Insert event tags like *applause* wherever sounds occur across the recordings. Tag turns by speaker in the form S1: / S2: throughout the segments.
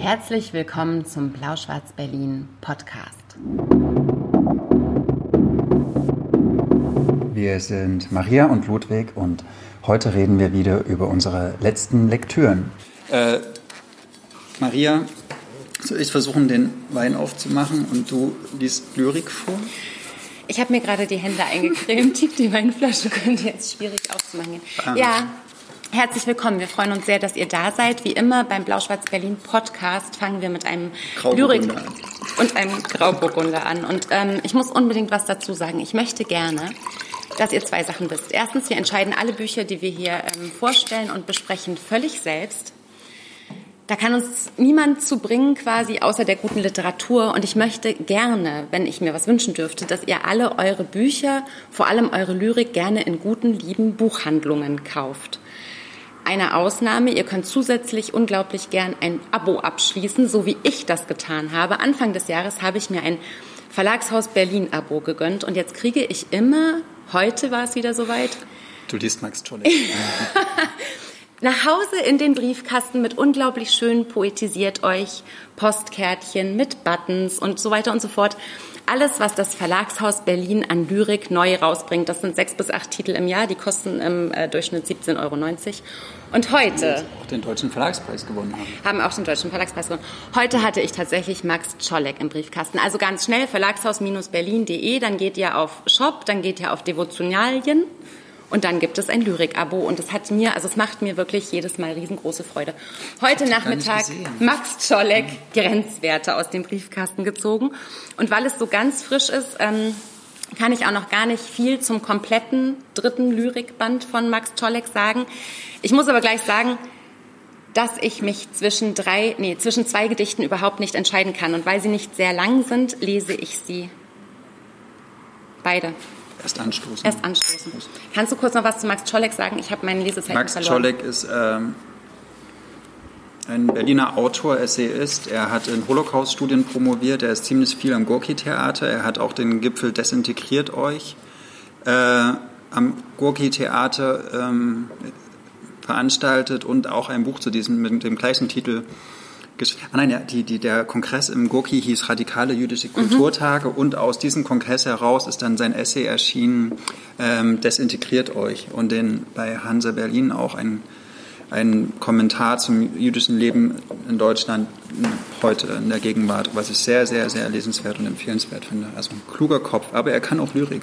S1: Herzlich willkommen zum Blau-Schwarz-Berlin Podcast.
S2: Wir sind Maria und Ludwig und heute reden wir wieder über unsere letzten Lektüren. Äh, Maria, soll ich versuchen, den Wein aufzumachen und du liest Lyrik vor?
S1: Ich habe mir gerade die Hände eingecremt. Die Weinflasche könnte jetzt schwierig aufzumachen. Ah. Ja, Herzlich willkommen. Wir freuen uns sehr, dass ihr da seid. Wie immer beim Blau-Schwarz-Berlin Podcast fangen wir mit einem Lyrik und einem Grauburgunder an. Und ähm, ich muss unbedingt was dazu sagen. Ich möchte gerne, dass ihr zwei Sachen wisst. Erstens, wir entscheiden alle Bücher, die wir hier ähm, vorstellen und besprechen, völlig selbst. Da kann uns niemand zu bringen, quasi außer der guten Literatur. Und ich möchte gerne, wenn ich mir was wünschen dürfte, dass ihr alle eure Bücher, vor allem eure Lyrik, gerne in guten, lieben Buchhandlungen kauft eine Ausnahme. Ihr könnt zusätzlich unglaublich gern ein Abo abschließen, so wie ich das getan habe. Anfang des Jahres habe ich mir ein Verlagshaus Berlin Abo gegönnt und jetzt kriege ich immer, heute war es wieder soweit.
S2: Du liest Max Czolek. *laughs*
S1: nach Hause in den Briefkasten mit unglaublich schön poetisiert euch Postkärtchen mit Buttons und so weiter und so fort alles, was das Verlagshaus Berlin an Lyrik neu rausbringt. Das sind sechs bis acht Titel im Jahr, die kosten im äh, Durchschnitt 17,90 Euro. Und heute...
S2: auch den Deutschen Verlagspreis gewonnen haben.
S1: Haben auch den Deutschen Verlagspreis gewonnen. Heute hatte ich tatsächlich Max Czolek im Briefkasten. Also ganz schnell, verlagshaus-berlin.de, dann geht ihr auf Shop, dann geht ihr auf Devotionalien und dann gibt es ein Lyrik-Abo und es hat mir, also es macht mir wirklich jedes Mal riesengroße Freude. Heute Nachmittag Max Czolek Grenzwerte aus dem Briefkasten gezogen. Und weil es so ganz frisch ist, ähm, kann ich auch noch gar nicht viel zum kompletten dritten Lyrikband von Max Czolek sagen. Ich muss aber gleich sagen, dass ich mich zwischen drei, nee, zwischen zwei Gedichten überhaupt nicht entscheiden kann. Und weil sie nicht sehr lang sind, lese ich sie beide.
S2: Erst anstoßen.
S1: Erst anstoßen. Kannst du kurz noch was zu Max Czolek sagen? Ich habe meine Lesezeit
S2: Max verloren. Max Czolek ist ähm, ein Berliner Autor, Essayist. Er hat in Holocaust-Studien promoviert. Er ist ziemlich viel am Gorki-Theater. Er hat auch den Gipfel Desintegriert euch äh, am Gorki-Theater ähm, veranstaltet und auch ein Buch zu diesem mit dem gleichen Titel Ah nein, die, die, der Kongress im Gorki hieß Radikale jüdische mhm. Kulturtage mhm. und aus diesem Kongress heraus ist dann sein Essay erschienen, ähm, Desintegriert euch und den bei Hansa Berlin auch ein, ein Kommentar zum jüdischen Leben in Deutschland heute in der Gegenwart, was ich sehr, sehr, sehr lesenswert und empfehlenswert finde. Also ein kluger Kopf, aber er kann auch Lyrik.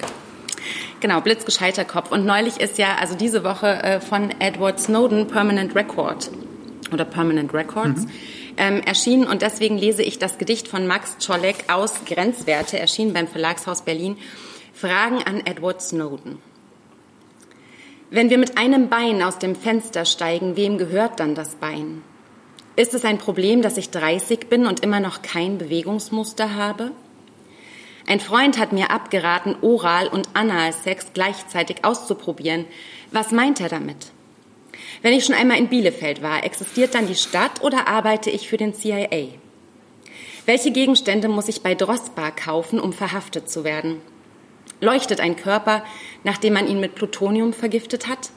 S1: Genau, blitzgescheiter Kopf. Und neulich ist ja, also diese Woche äh, von Edward Snowden Permanent Record oder Permanent Records. Mhm ähm, erschienen und deswegen lese ich das Gedicht von Max Czolek aus Grenzwerte, erschienen beim Verlagshaus Berlin, Fragen an Edward Snowden. Wenn wir mit einem Bein aus dem Fenster steigen, wem gehört dann das Bein? Ist es ein Problem, dass ich 30 bin und immer noch kein Bewegungsmuster habe? Ein Freund hat mir abgeraten, Oral- und Analsex gleichzeitig auszuprobieren. Was meint er damit? Wenn ich schon einmal in Bielefeld war, existiert dann die Stadt oder arbeite ich für den CIA? Welche Gegenstände muss ich bei Drossbar kaufen, um verhaftet zu werden? Leuchtet ein Körper, nachdem man ihn mit Plutonium vergiftet hat?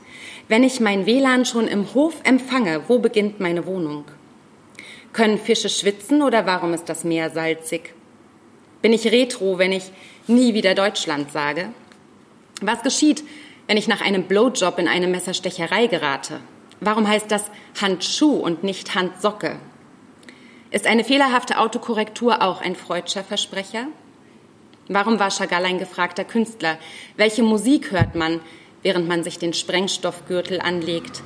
S1: Wenn ich mein WLAN schon im Hof empfange, wo beginnt meine Wohnung? Können Fische schwitzen oder warum ist das Meer salzig? Bin ich retro, wenn ich nie wieder Deutschland sage? Was geschieht, wenn ich nach einem Blowjob in eine Messerstecherei gerate? Warum heißt das Handschuh und nicht Handsocke? Ist eine fehlerhafte Autokorrektur auch ein freudscher Versprecher? Warum war Chagall ein gefragter Künstler? Welche Musik hört man, während man sich den Sprengstoffgürtel anlegt?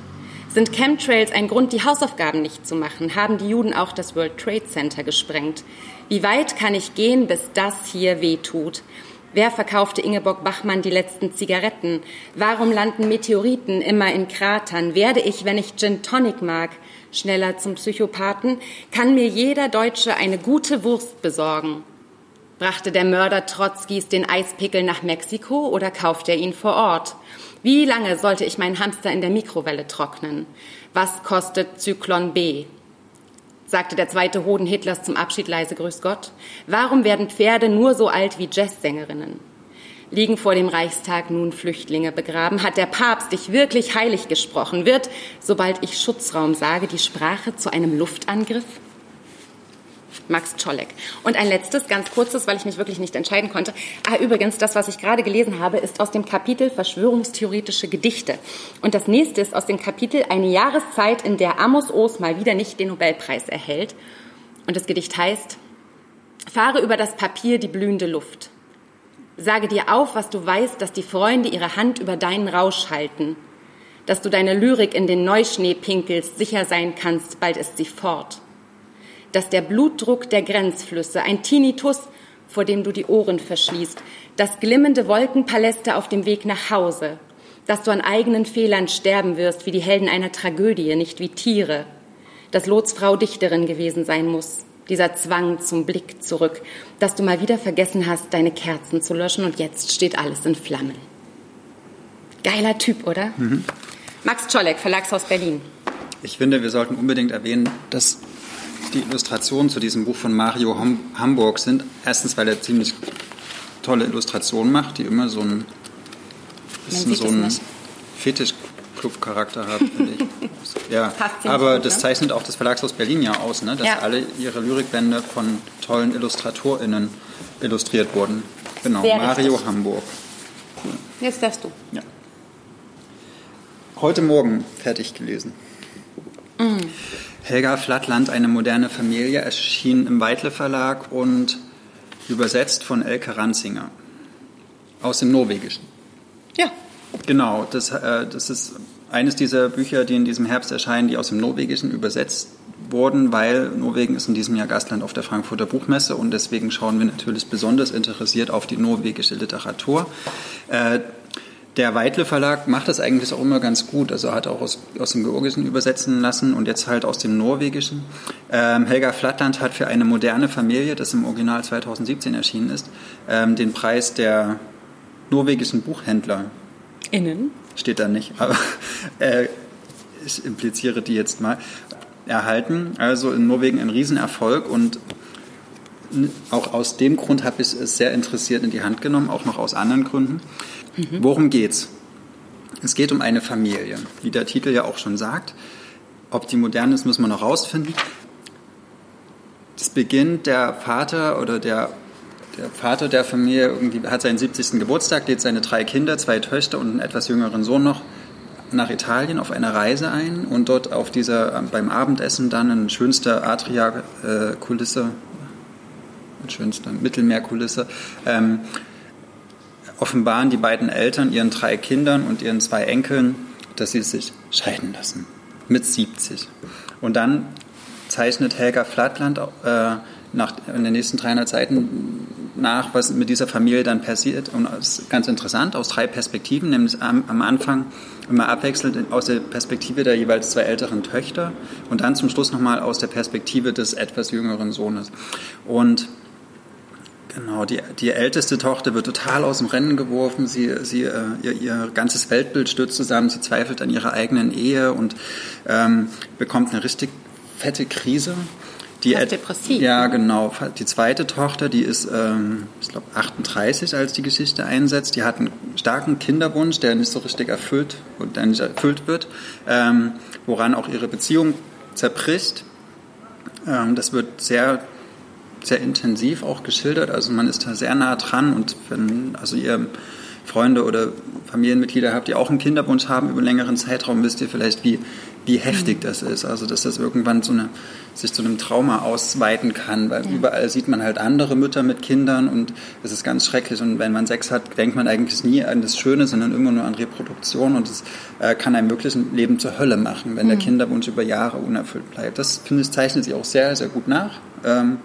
S1: Sind Chemtrails ein Grund, die Hausaufgaben nicht zu machen? Haben die Juden auch das World Trade Center gesprengt? Wie weit kann ich gehen, bis das hier weh tut? Wer verkaufte Ingeborg Bachmann die letzten Zigaretten? Warum landen Meteoriten immer in Kratern? Werde ich, wenn ich Gin Tonic mag, schneller zum Psychopathen? Kann mir jeder Deutsche eine gute Wurst besorgen? Brachte der Mörder Trotzkis den Eispickel nach Mexiko oder kaufte er ihn vor Ort? Wie lange sollte ich meinen Hamster in der Mikrowelle trocknen? Was kostet Zyklon B? sagte der zweite Hoden Hitlers zum Abschied leise Grüß Gott. Warum werden Pferde nur so alt wie Jazzsängerinnen? Liegen vor dem Reichstag nun Flüchtlinge begraben? Hat der Papst dich wirklich heilig gesprochen? Wird, sobald ich Schutzraum sage, die Sprache zu einem Luftangriff? Max Czolek. Und ein letztes, ganz kurzes, weil ich mich wirklich nicht entscheiden konnte. Ah, übrigens, das, was ich gerade gelesen habe, ist aus dem Kapitel Verschwörungstheoretische Gedichte. Und das nächste ist aus dem Kapitel Eine Jahreszeit, in der Amos Oz mal wieder nicht den Nobelpreis erhält. Und das Gedicht heißt, Fahre über das Papier die blühende Luft. Sage dir auf, was du weißt, dass die Freunde ihre Hand über deinen Rausch halten. Dass du deine Lyrik in den Neuschnee pinkelst, sicher sein kannst, bald ist sie fort dass der Blutdruck der Grenzflüsse, ein Tinnitus, vor dem du die Ohren verschließt, dass glimmende Wolkenpaläste auf dem Weg nach Hause, dass du an eigenen Fehlern sterben wirst wie die Helden einer Tragödie, nicht wie Tiere, dass Lots Frau Dichterin gewesen sein muss, dieser Zwang zum Blick zurück, dass du mal wieder vergessen hast, deine Kerzen zu löschen und jetzt steht alles in Flammen. Geiler Typ, oder? Mhm. Max Czolek, Verlagshaus Berlin.
S2: Ich finde, wir sollten unbedingt erwähnen, dass die Illustrationen zu diesem Buch von Mario Hamburg sind. Erstens, weil er ziemlich tolle Illustrationen macht, die immer so ein, so ein Fetisch-Club-Charakter haben, finde ich. *laughs* ja, aber gut, das ne? zeichnet auch das Verlagshaus Berlin ja aus, ne? dass ja. alle ihre Lyrikbände von tollen IllustratorInnen illustriert wurden. Genau, Sehr Mario richtig. Hamburg.
S1: Cool. Jetzt darfst du.
S2: Ja. Heute Morgen fertig gelesen. Mm. Helga Flattland, eine moderne Familie, erschien im Weitle Verlag und übersetzt von Elke Ranzinger aus dem Norwegischen.
S1: Ja.
S2: Genau, das, äh, das ist eines dieser Bücher, die in diesem Herbst erscheinen, die aus dem Norwegischen übersetzt wurden, weil Norwegen ist in diesem Jahr Gastland auf der Frankfurter Buchmesse und deswegen schauen wir natürlich besonders interessiert auf die norwegische Literatur. Äh, der Weitle Verlag macht das eigentlich auch immer ganz gut. Also hat auch aus, aus dem Georgischen übersetzen lassen und jetzt halt aus dem Norwegischen. Ähm, Helga Flattland hat für eine moderne Familie, das im Original 2017 erschienen ist, ähm, den Preis der norwegischen Buchhändler.
S1: Innen?
S2: Steht da nicht, aber äh, ich impliziere die jetzt mal. Erhalten. Also in Norwegen ein Riesenerfolg und auch aus dem Grund habe ich es sehr interessiert in die Hand genommen, auch noch aus anderen Gründen. Mhm. Worum geht's? Es geht um eine Familie, wie der Titel ja auch schon sagt. Ob die modern ist, muss man noch rausfinden. Es beginnt der Vater oder der, der Vater der Familie irgendwie hat seinen 70. Geburtstag, lädt seine drei Kinder, zwei Töchter und einen etwas jüngeren Sohn noch nach Italien auf eine Reise ein und dort auf dieser beim Abendessen dann in schönster Adria-Kulisse, in schönster Mittelmeerkulisse, ähm, offenbaren die beiden Eltern ihren drei Kindern und ihren zwei Enkeln, dass sie sich scheiden lassen. Mit 70. Und dann zeichnet Helga Flatland äh, nach, in den nächsten 300 Seiten nach, was mit dieser Familie dann passiert. Und das ist ganz interessant, aus drei Perspektiven, nämlich am, am Anfang immer abwechselnd aus der Perspektive der jeweils zwei älteren Töchter und dann zum Schluss nochmal aus der Perspektive des etwas jüngeren Sohnes. Und Genau, die, die älteste Tochter wird total aus dem Rennen geworfen. Sie, sie, äh, ihr, ihr ganzes Weltbild stürzt zusammen. Sie zweifelt an ihrer eigenen Ehe und ähm, bekommt eine richtig fette Krise.
S1: Die Fast depressiv.
S2: Ja, genau. Die zweite Tochter, die ist, ähm, ich glaube, 38, als die Geschichte einsetzt. Die hat einen starken Kinderwunsch, der nicht so richtig erfüllt und der nicht erfüllt wird, ähm, woran auch ihre Beziehung zerbricht. Ähm, das wird sehr sehr intensiv auch geschildert. Also man ist da sehr nah dran und wenn also ihr Freunde oder Familienmitglieder habt, die auch einen Kinderwunsch haben über einen längeren Zeitraum, wisst ihr vielleicht, wie, wie heftig das ist. Also dass das irgendwann so eine, sich zu einem Trauma ausweiten kann, weil ja. überall sieht man halt andere Mütter mit Kindern und es ist ganz schrecklich. Und wenn man Sex hat, denkt man eigentlich nie an das Schöne, sondern immer nur an Reproduktion und es äh, kann einem wirklich ein Leben zur Hölle machen, wenn mhm. der Kinderwunsch über Jahre unerfüllt bleibt. Das finde ich zeichnet sich auch sehr, sehr gut nach. Ähm,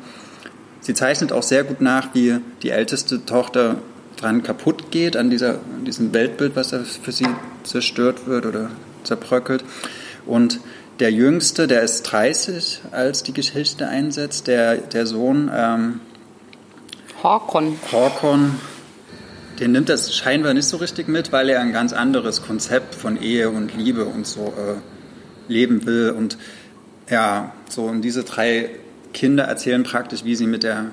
S2: Sie zeichnet auch sehr gut nach, wie die älteste Tochter dran kaputt geht, an, dieser, diesem Weltbild, was für sie zerstört wird oder zerbröckelt. Und der Jüngste, der ist 30, als die Geschichte einsetzt, der, der Sohn ähm,
S1: Horkon.
S2: Horkon, den nimmt das scheinbar nicht so richtig mit, weil er ein ganz anderes Konzept von Ehe und Liebe und so äh, leben will. Und ja, so und diese drei Kinder erzählen praktisch, wie sie mit der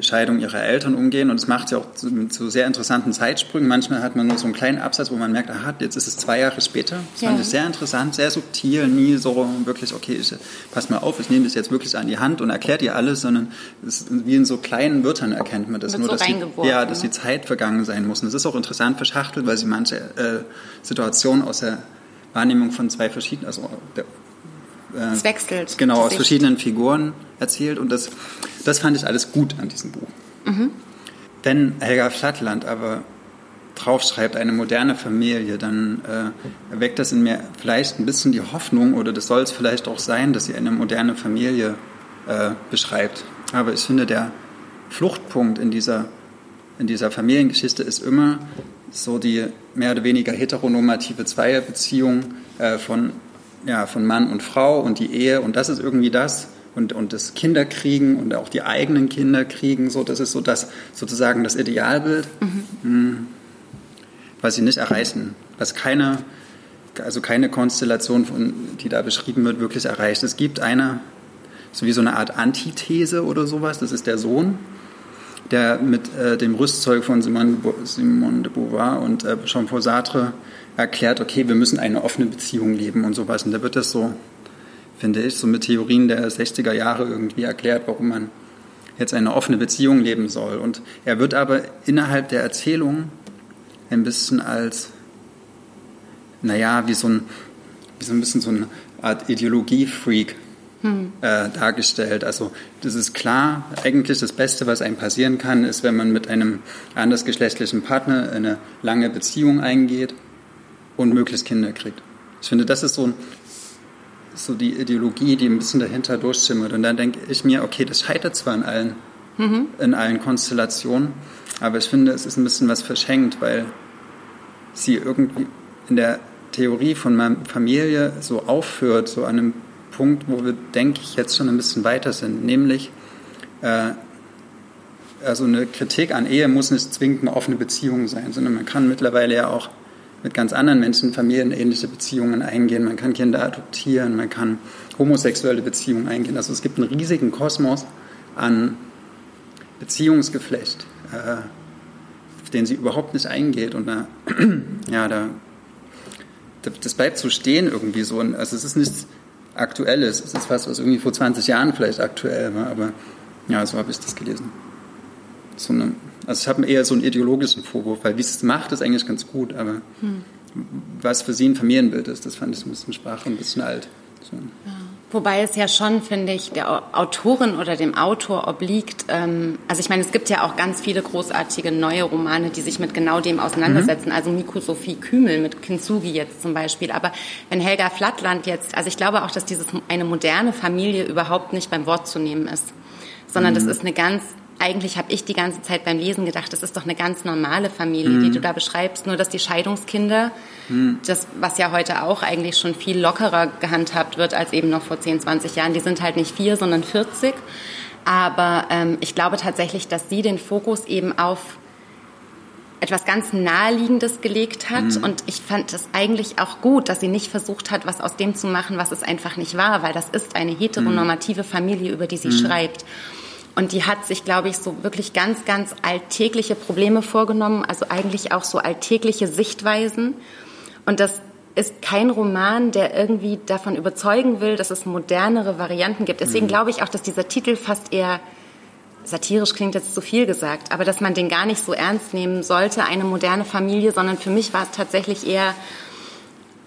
S2: Scheidung ihrer Eltern umgehen. Und es macht ja auch zu, zu, sehr interessanten Zeitsprüngen. Manchmal hat man nur so einen kleinen Absatz, wo man merkt, aha, jetzt ist es zwei Jahre später. Das ja. fand ich sehr interessant, sehr subtil, nie so wirklich, okay, ich, pass mal auf, ich nehme das jetzt wirklich an die Hand und erklärt ihr alles, sondern es wie in so kleinen Wörtern erkennt man das.
S1: Wird
S2: nur,
S1: so
S2: dass, die, ja, dass die Zeit vergangen sein muss. Und das ist auch interessant verschachtelt, weil sie manche äh, Situationen aus der Wahrnehmung von zwei verschiedenen, also der,
S1: äh, es wechselt.
S2: Genau, aus verschiedenen Figuren erzählt und das, das fand ich alles gut an diesem Buch. Mhm. Wenn Helga Flattland aber draufschreibt, eine moderne Familie, dann äh, erweckt das in mir vielleicht ein bisschen die Hoffnung, oder das soll es vielleicht auch sein, dass sie eine moderne Familie äh, beschreibt. Aber ich finde, der Fluchtpunkt in dieser, in dieser Familiengeschichte ist immer so die mehr oder weniger heteronormative Zweierbeziehung äh, von, ja, von Mann und Frau und die Ehe. Und das ist irgendwie das, und, und das Kinderkriegen und auch die eigenen Kinder kriegen, so, das ist so das, sozusagen das Idealbild, mhm. was sie nicht erreichen, was keine, also keine Konstellation, von, die da beschrieben wird, wirklich erreicht. Es gibt eine, so wie so eine Art Antithese oder sowas, das ist der Sohn, der mit äh, dem Rüstzeug von Simone, de Beauvoir und äh, Jean-Paul Sartre erklärt, okay, wir müssen eine offene Beziehung leben und sowas. Und da wird das so finde ich, so mit Theorien der 60er Jahre irgendwie erklärt, warum man jetzt eine offene Beziehung leben soll. Und er wird aber innerhalb der Erzählung ein bisschen als, naja, wie so ein, wie so ein bisschen so eine Art Ideologie-Freak hm. äh, dargestellt. Also das ist klar, eigentlich das Beste, was einem passieren kann, ist, wenn man mit einem andersgeschlechtlichen Partner eine lange Beziehung eingeht und möglichst Kinder kriegt. Ich finde, das ist so so die Ideologie, die ein bisschen dahinter durchschimmert. Und dann denke ich mir, okay, das scheitert zwar in allen, mhm. in allen Konstellationen, aber ich finde, es ist ein bisschen was verschenkt, weil sie irgendwie in der Theorie von Familie so aufhört, so an einem Punkt, wo wir, denke ich, jetzt schon ein bisschen weiter sind, nämlich äh, also eine Kritik an Ehe muss nicht zwingend eine offene Beziehung sein, sondern man kann mittlerweile ja auch mit ganz anderen Menschen familienähnliche Beziehungen eingehen. Man kann Kinder adoptieren, man kann homosexuelle Beziehungen eingehen. Also es gibt einen riesigen Kosmos an Beziehungsgeflecht, äh, auf den sie überhaupt nicht eingeht. Und da, *clears throat* ja, da, das bleibt so stehen irgendwie so. Also es ist nichts Aktuelles. Es ist was, was irgendwie vor 20 Jahren vielleicht aktuell war. Aber ja, so habe ich das gelesen. So eine also ich habe eher so einen ideologischen Vorwurf, weil wie es macht, ist eigentlich ganz gut, aber hm. was für sie ein Familienbild ist, das fand ich ein bisschen Sprache ein bisschen alt. So.
S1: Ja. Wobei es ja schon, finde ich, der Autorin oder dem Autor obliegt. Ähm, also ich meine, es gibt ja auch ganz viele großartige neue Romane, die sich mit genau dem auseinandersetzen. Mhm. Also Miko Sophie Kümel mit Kintsugi jetzt zum Beispiel. Aber wenn Helga Flattland jetzt, also ich glaube auch, dass dieses eine moderne Familie überhaupt nicht beim Wort zu nehmen ist, sondern mhm. das ist eine ganz eigentlich habe ich die ganze Zeit beim Lesen gedacht, das ist doch eine ganz normale Familie, mhm. die du da beschreibst, nur dass die Scheidungskinder, mhm. das, was ja heute auch eigentlich schon viel lockerer gehandhabt wird als eben noch vor 10, 20 Jahren, die sind halt nicht vier, sondern 40. Aber ähm, ich glaube tatsächlich, dass sie den Fokus eben auf etwas ganz Naheliegendes gelegt hat. Mhm. Und ich fand es eigentlich auch gut, dass sie nicht versucht hat, was aus dem zu machen, was es einfach nicht war, weil das ist eine heteronormative Familie, über die sie mhm. schreibt. Und die hat sich, glaube ich, so wirklich ganz, ganz alltägliche Probleme vorgenommen, also eigentlich auch so alltägliche Sichtweisen. Und das ist kein Roman, der irgendwie davon überzeugen will, dass es modernere Varianten gibt. Deswegen mhm. glaube ich auch, dass dieser Titel fast eher satirisch klingt jetzt zu viel gesagt, aber dass man den gar nicht so ernst nehmen sollte, eine moderne Familie, sondern für mich war es tatsächlich eher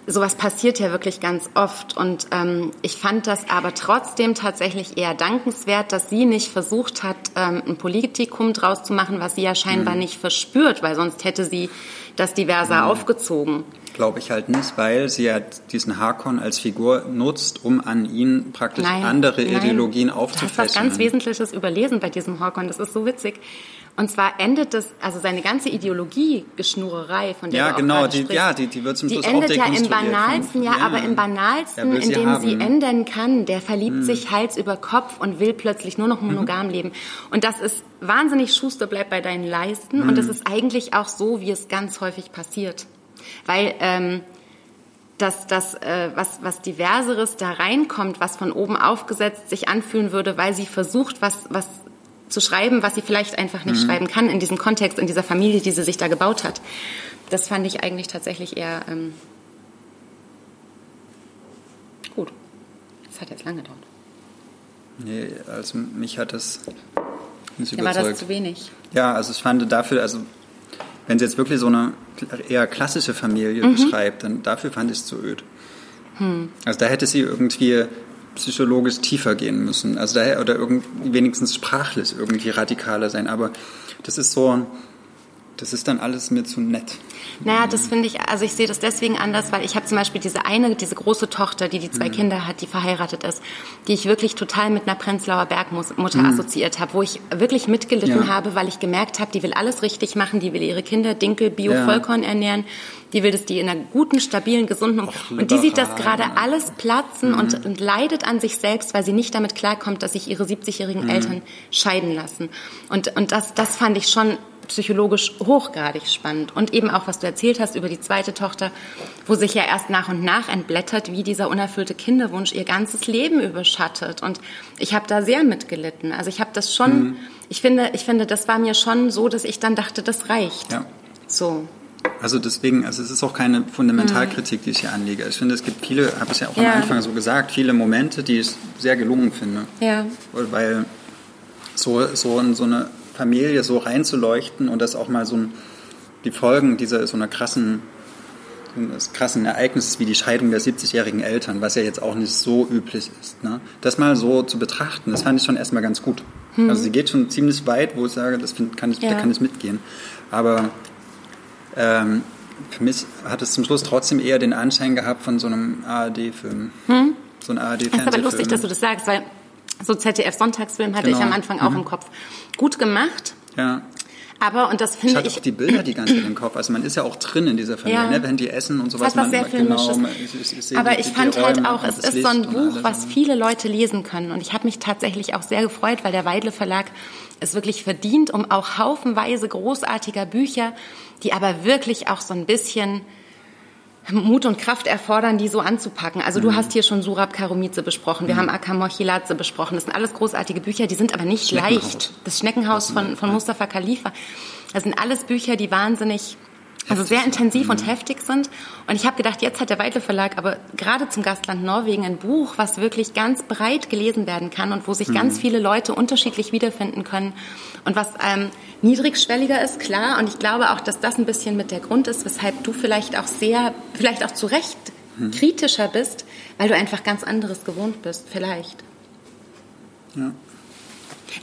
S1: sowas passiert ja wirklich ganz oft. Und ähm, ich fand das aber trotzdem tatsächlich eher dankenswert, dass sie nicht versucht hat, ähm, ein Politikum draus zu machen, was sie ja scheinbar mhm. nicht verspürt, weil sonst hätte sie das diverser mhm. aufgezogen.
S2: Glaube ich halt nicht, weil sie ja diesen Harkon als Figur nutzt, um an ihn praktisch nein, andere Ideologien nein. aufzufächern.
S1: Du hast was ganz Wesentliches überlesen bei diesem Harkon, das ist so witzig. Und zwar endet das, also seine ganze Ideologiegeschnurerei, von der
S2: ja,
S1: du
S2: genau,
S1: die, sprichst,
S2: ja, die, die wird zum
S1: Schluss Die endet ja im banalsten, ja, ja, aber im banalsten, in dem sie enden kann. Der verliebt hm. sich Hals über Kopf und will plötzlich nur noch monogam mhm. leben. Und das ist wahnsinnig Schuster bleibt bei deinen Leisten. Mhm. Und das ist eigentlich auch so, wie es ganz häufig passiert. Weil, ähm, dass das, äh, was, was Diverseres da reinkommt, was von oben aufgesetzt sich anfühlen würde, weil sie versucht, was, was zu schreiben, was sie vielleicht einfach nicht mhm. schreiben kann in diesem Kontext, in dieser Familie, die sie sich da gebaut hat. Das fand ich eigentlich tatsächlich eher ähm, gut. Das hat jetzt lange gedauert.
S2: Nee, also mich hat das
S1: nicht überzeugt. Ja, war das zu wenig?
S2: Ja, also ich fand dafür, also wenn sie jetzt wirklich so eine eher klassische Familie mhm. beschreibt, dann dafür fand ich es zu öd. Hm. Also da hätte sie irgendwie psychologisch tiefer gehen müssen. Also daher, oder irgendwie wenigstens sprachlich irgendwie radikaler sein. Aber das ist so, das ist dann alles mir zu nett.
S1: Naja, das finde ich, also ich sehe das deswegen anders, weil ich habe zum Beispiel diese eine, diese große Tochter, die die zwei mhm. Kinder hat, die verheiratet ist, die ich wirklich total mit einer Prenzlauer Bergmutter mhm. assoziiert habe, wo ich wirklich mitgelitten ja. habe, weil ich gemerkt habe, die will alles richtig machen, die will ihre Kinder Dinkel, Bio, ja. Vollkorn ernähren, die will, dass die in einer guten, stabilen, gesunden Och, und die sieht das gerade alles platzen mhm. und, und, leidet an sich selbst, weil sie nicht damit klarkommt, dass sich ihre 70-jährigen mhm. Eltern scheiden lassen. Und, und das, das fand ich schon psychologisch hochgradig spannend. Und eben auch, was du erzählt hast über die zweite Tochter, wo sich ja erst nach und nach entblättert, wie dieser unerfüllte Kinderwunsch ihr ganzes Leben überschattet. Und ich habe da sehr mitgelitten. Also ich habe das schon, mhm. ich finde, ich finde, das war mir schon so, dass ich dann dachte, das reicht. Ja. So.
S2: Also deswegen, also es ist auch keine Fundamentalkritik, die ich hier anlege. Ich finde, es gibt viele, habe ich ja auch ja. am Anfang so gesagt, viele Momente, die ich sehr gelungen finde. Ja. Weil so, so, so eine Familie so reinzuleuchten und das auch mal so ein, die Folgen dieser so einer krassen des krassen Ereignisses wie die Scheidung der 70-jährigen Eltern, was ja jetzt auch nicht so üblich ist. Ne? Das mal so zu betrachten, das fand ich schon erstmal ganz gut. Hm. Also sie geht schon ziemlich weit, wo ich sage, das find, kann ich, ja. da kann ich mitgehen. Aber ähm, für mich hat es zum Schluss trotzdem eher den Anschein gehabt von so einem ARD-Film. Hm?
S1: So ein ARD-Fernsehfilm. Das ist aber lustig, dass du das sagst, weil so ZDF-Sonntagsfilm hatte genau. ich am Anfang auch mhm. im Kopf. Gut gemacht. Ja. Aber, und das finde ich.
S2: Ich auch die Bilder die ganze Zeit im Kopf. Also man ist ja auch drin in dieser Familie, ja. ne? wenn die essen und sowas.
S1: Das was sehr Filmisches. Genau, ich, ich, ich Aber die, ich fand halt auch, es ist so ein Buch, was viele Leute lesen können. Und ich habe mich tatsächlich auch sehr gefreut, weil der Weidle Verlag es wirklich verdient, um auch haufenweise großartiger Bücher, die aber wirklich auch so ein bisschen Mut und Kraft erfordern, die so anzupacken. Also du mhm. hast hier schon Surab Karumice besprochen, wir mhm. haben Akamochiladze besprochen. Das sind alles großartige Bücher, die sind aber nicht leicht. Das Schneckenhaus von, von Mustafa Khalifa. Das sind alles Bücher, die wahnsinnig also sehr intensiv und mhm. heftig sind. Und ich habe gedacht, jetzt hat der Weidle Verlag aber gerade zum Gastland Norwegen ein Buch, was wirklich ganz breit gelesen werden kann und wo sich mhm. ganz viele Leute unterschiedlich wiederfinden können und was ähm, niedrigschwelliger ist, klar. Und ich glaube auch, dass das ein bisschen mit der Grund ist, weshalb du vielleicht auch sehr, vielleicht auch zu Recht mhm. kritischer bist, weil du einfach ganz anderes gewohnt bist, vielleicht. Ja.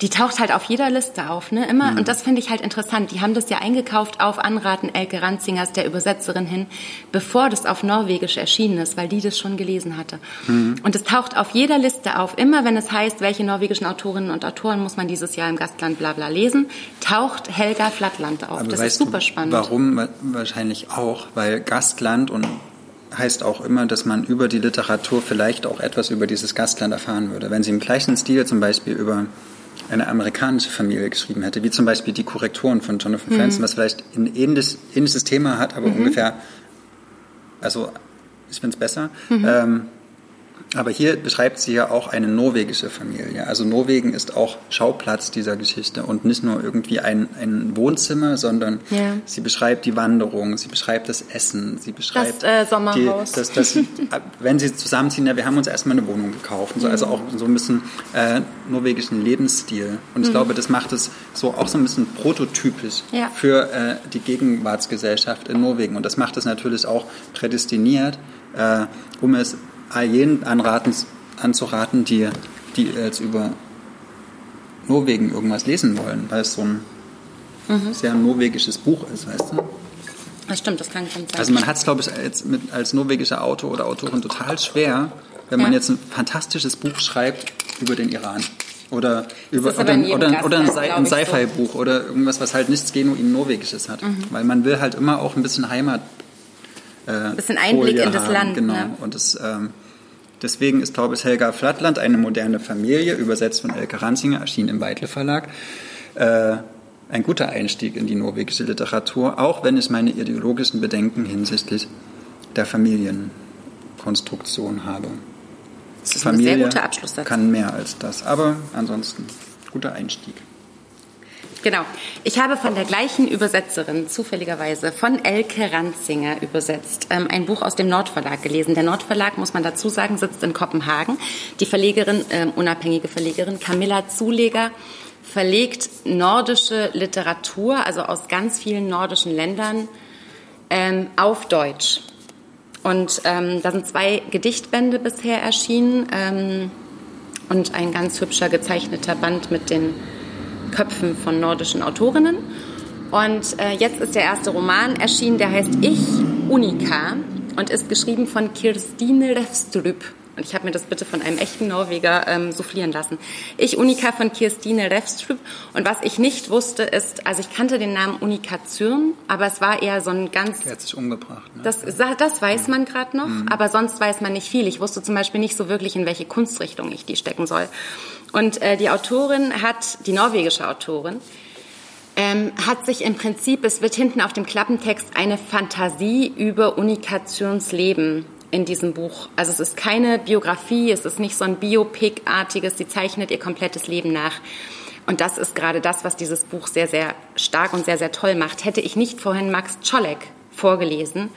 S1: Die taucht halt auf jeder Liste auf, ne? Immer. Mhm. Und das finde ich halt interessant. Die haben das ja eingekauft auf Anraten Elke Ranzingers, der Übersetzerin hin, bevor das auf Norwegisch erschienen ist, weil die das schon gelesen hatte. Mhm. Und es taucht auf jeder Liste auf. Immer wenn es heißt, welche norwegischen Autorinnen und Autoren muss man dieses Jahr im Gastland bla bla lesen, taucht Helga Flattland auf. Aber das ist super spannend.
S2: Warum? Wahrscheinlich auch, weil Gastland und heißt auch immer, dass man über die Literatur vielleicht auch etwas über dieses Gastland erfahren würde. Wenn Sie im gleichen Stil zum Beispiel über eine amerikanische Familie geschrieben hätte, wie zum Beispiel die Korrekturen von Jonathan mhm. Franzen, was vielleicht ein ähnliches, ähnliches Thema hat, aber mhm. ungefähr, also ich finde es besser. Mhm. Ähm, aber hier beschreibt sie ja auch eine norwegische Familie. Also Norwegen ist auch Schauplatz dieser Geschichte und nicht nur irgendwie ein, ein Wohnzimmer, sondern ja. sie beschreibt die Wanderung, sie beschreibt das Essen, sie beschreibt
S1: das äh, Sommerhaus.
S2: Die, das, das, *laughs* wenn sie zusammenziehen, ja, wir haben uns erstmal eine Wohnung gekauft. So, also auch so ein bisschen äh, norwegischen Lebensstil. Und ich mhm. glaube, das macht es so auch so ein bisschen prototypisch ja. für äh, die Gegenwartsgesellschaft in Norwegen. Und das macht es natürlich auch prädestiniert, äh, um es all jenen anraten, anzuraten, die, die jetzt über Norwegen irgendwas lesen wollen, weil es so ein mhm. sehr norwegisches Buch ist, weißt du?
S1: Das stimmt, das kann ich sagen.
S2: Also man hat es, glaube ich, jetzt mit, als norwegischer Autor oder Autorin total schwer, wenn ja. man jetzt ein fantastisches Buch schreibt über den Iran. Oder, über, oder, oder, oder ein, ein Sci-Fi-Buch so. oder irgendwas, was halt nichts genuin Norwegisches hat. Mhm. Weil man will halt immer auch ein bisschen Heimat
S1: äh, bisschen Einblick Folie in das haben. Land.
S2: Genau. Ne? Und das, ähm, deswegen ist, ich, Helga Flattland eine moderne Familie, übersetzt von Elke Ranzinger, erschien im Weitle Verlag. Äh, ein guter Einstieg in die norwegische Literatur, auch wenn ich meine ideologischen Bedenken hinsichtlich der Familienkonstruktion habe.
S1: Das ist Familie ein sehr guter Abschluss dazu.
S2: kann mehr als das, aber ansonsten guter Einstieg.
S1: Genau. Ich habe von der gleichen Übersetzerin zufälligerweise von Elke Ranzinger übersetzt ähm, ein Buch aus dem Nordverlag gelesen. Der Nordverlag, muss man dazu sagen, sitzt in Kopenhagen. Die Verlegerin, äh, unabhängige Verlegerin Camilla Zuleger, verlegt nordische Literatur, also aus ganz vielen nordischen Ländern, ähm, auf Deutsch. Und ähm, da sind zwei Gedichtbände bisher erschienen ähm, und ein ganz hübscher gezeichneter Band mit den Köpfen von nordischen Autorinnen. Und äh, jetzt ist der erste Roman erschienen, der heißt Ich, Unika und ist geschrieben von Kirstine Refstrup. Und ich habe mir das bitte von einem echten Norweger ähm, soufflieren lassen. Ich, Unika von Kirstine Refstrup. Und was ich nicht wusste, ist, also ich kannte den Namen Unika Zürn, aber es war eher so ein ganz...
S2: Der hat sich umgebracht. Ne?
S1: Das, das weiß man gerade noch, mhm. aber sonst weiß man nicht viel. Ich wusste zum Beispiel nicht so wirklich, in welche Kunstrichtung ich die stecken soll. Und äh, die Autorin hat, die norwegische Autorin, ähm, hat sich im Prinzip, es wird hinten auf dem Klappentext eine Fantasie über Unikationsleben in diesem Buch. Also es ist keine Biografie, es ist nicht so ein Biopic-artiges, sie zeichnet ihr komplettes Leben nach. Und das ist gerade das, was dieses Buch sehr, sehr stark und sehr, sehr toll macht. Hätte ich nicht vorhin Max Czolek vorgelesen,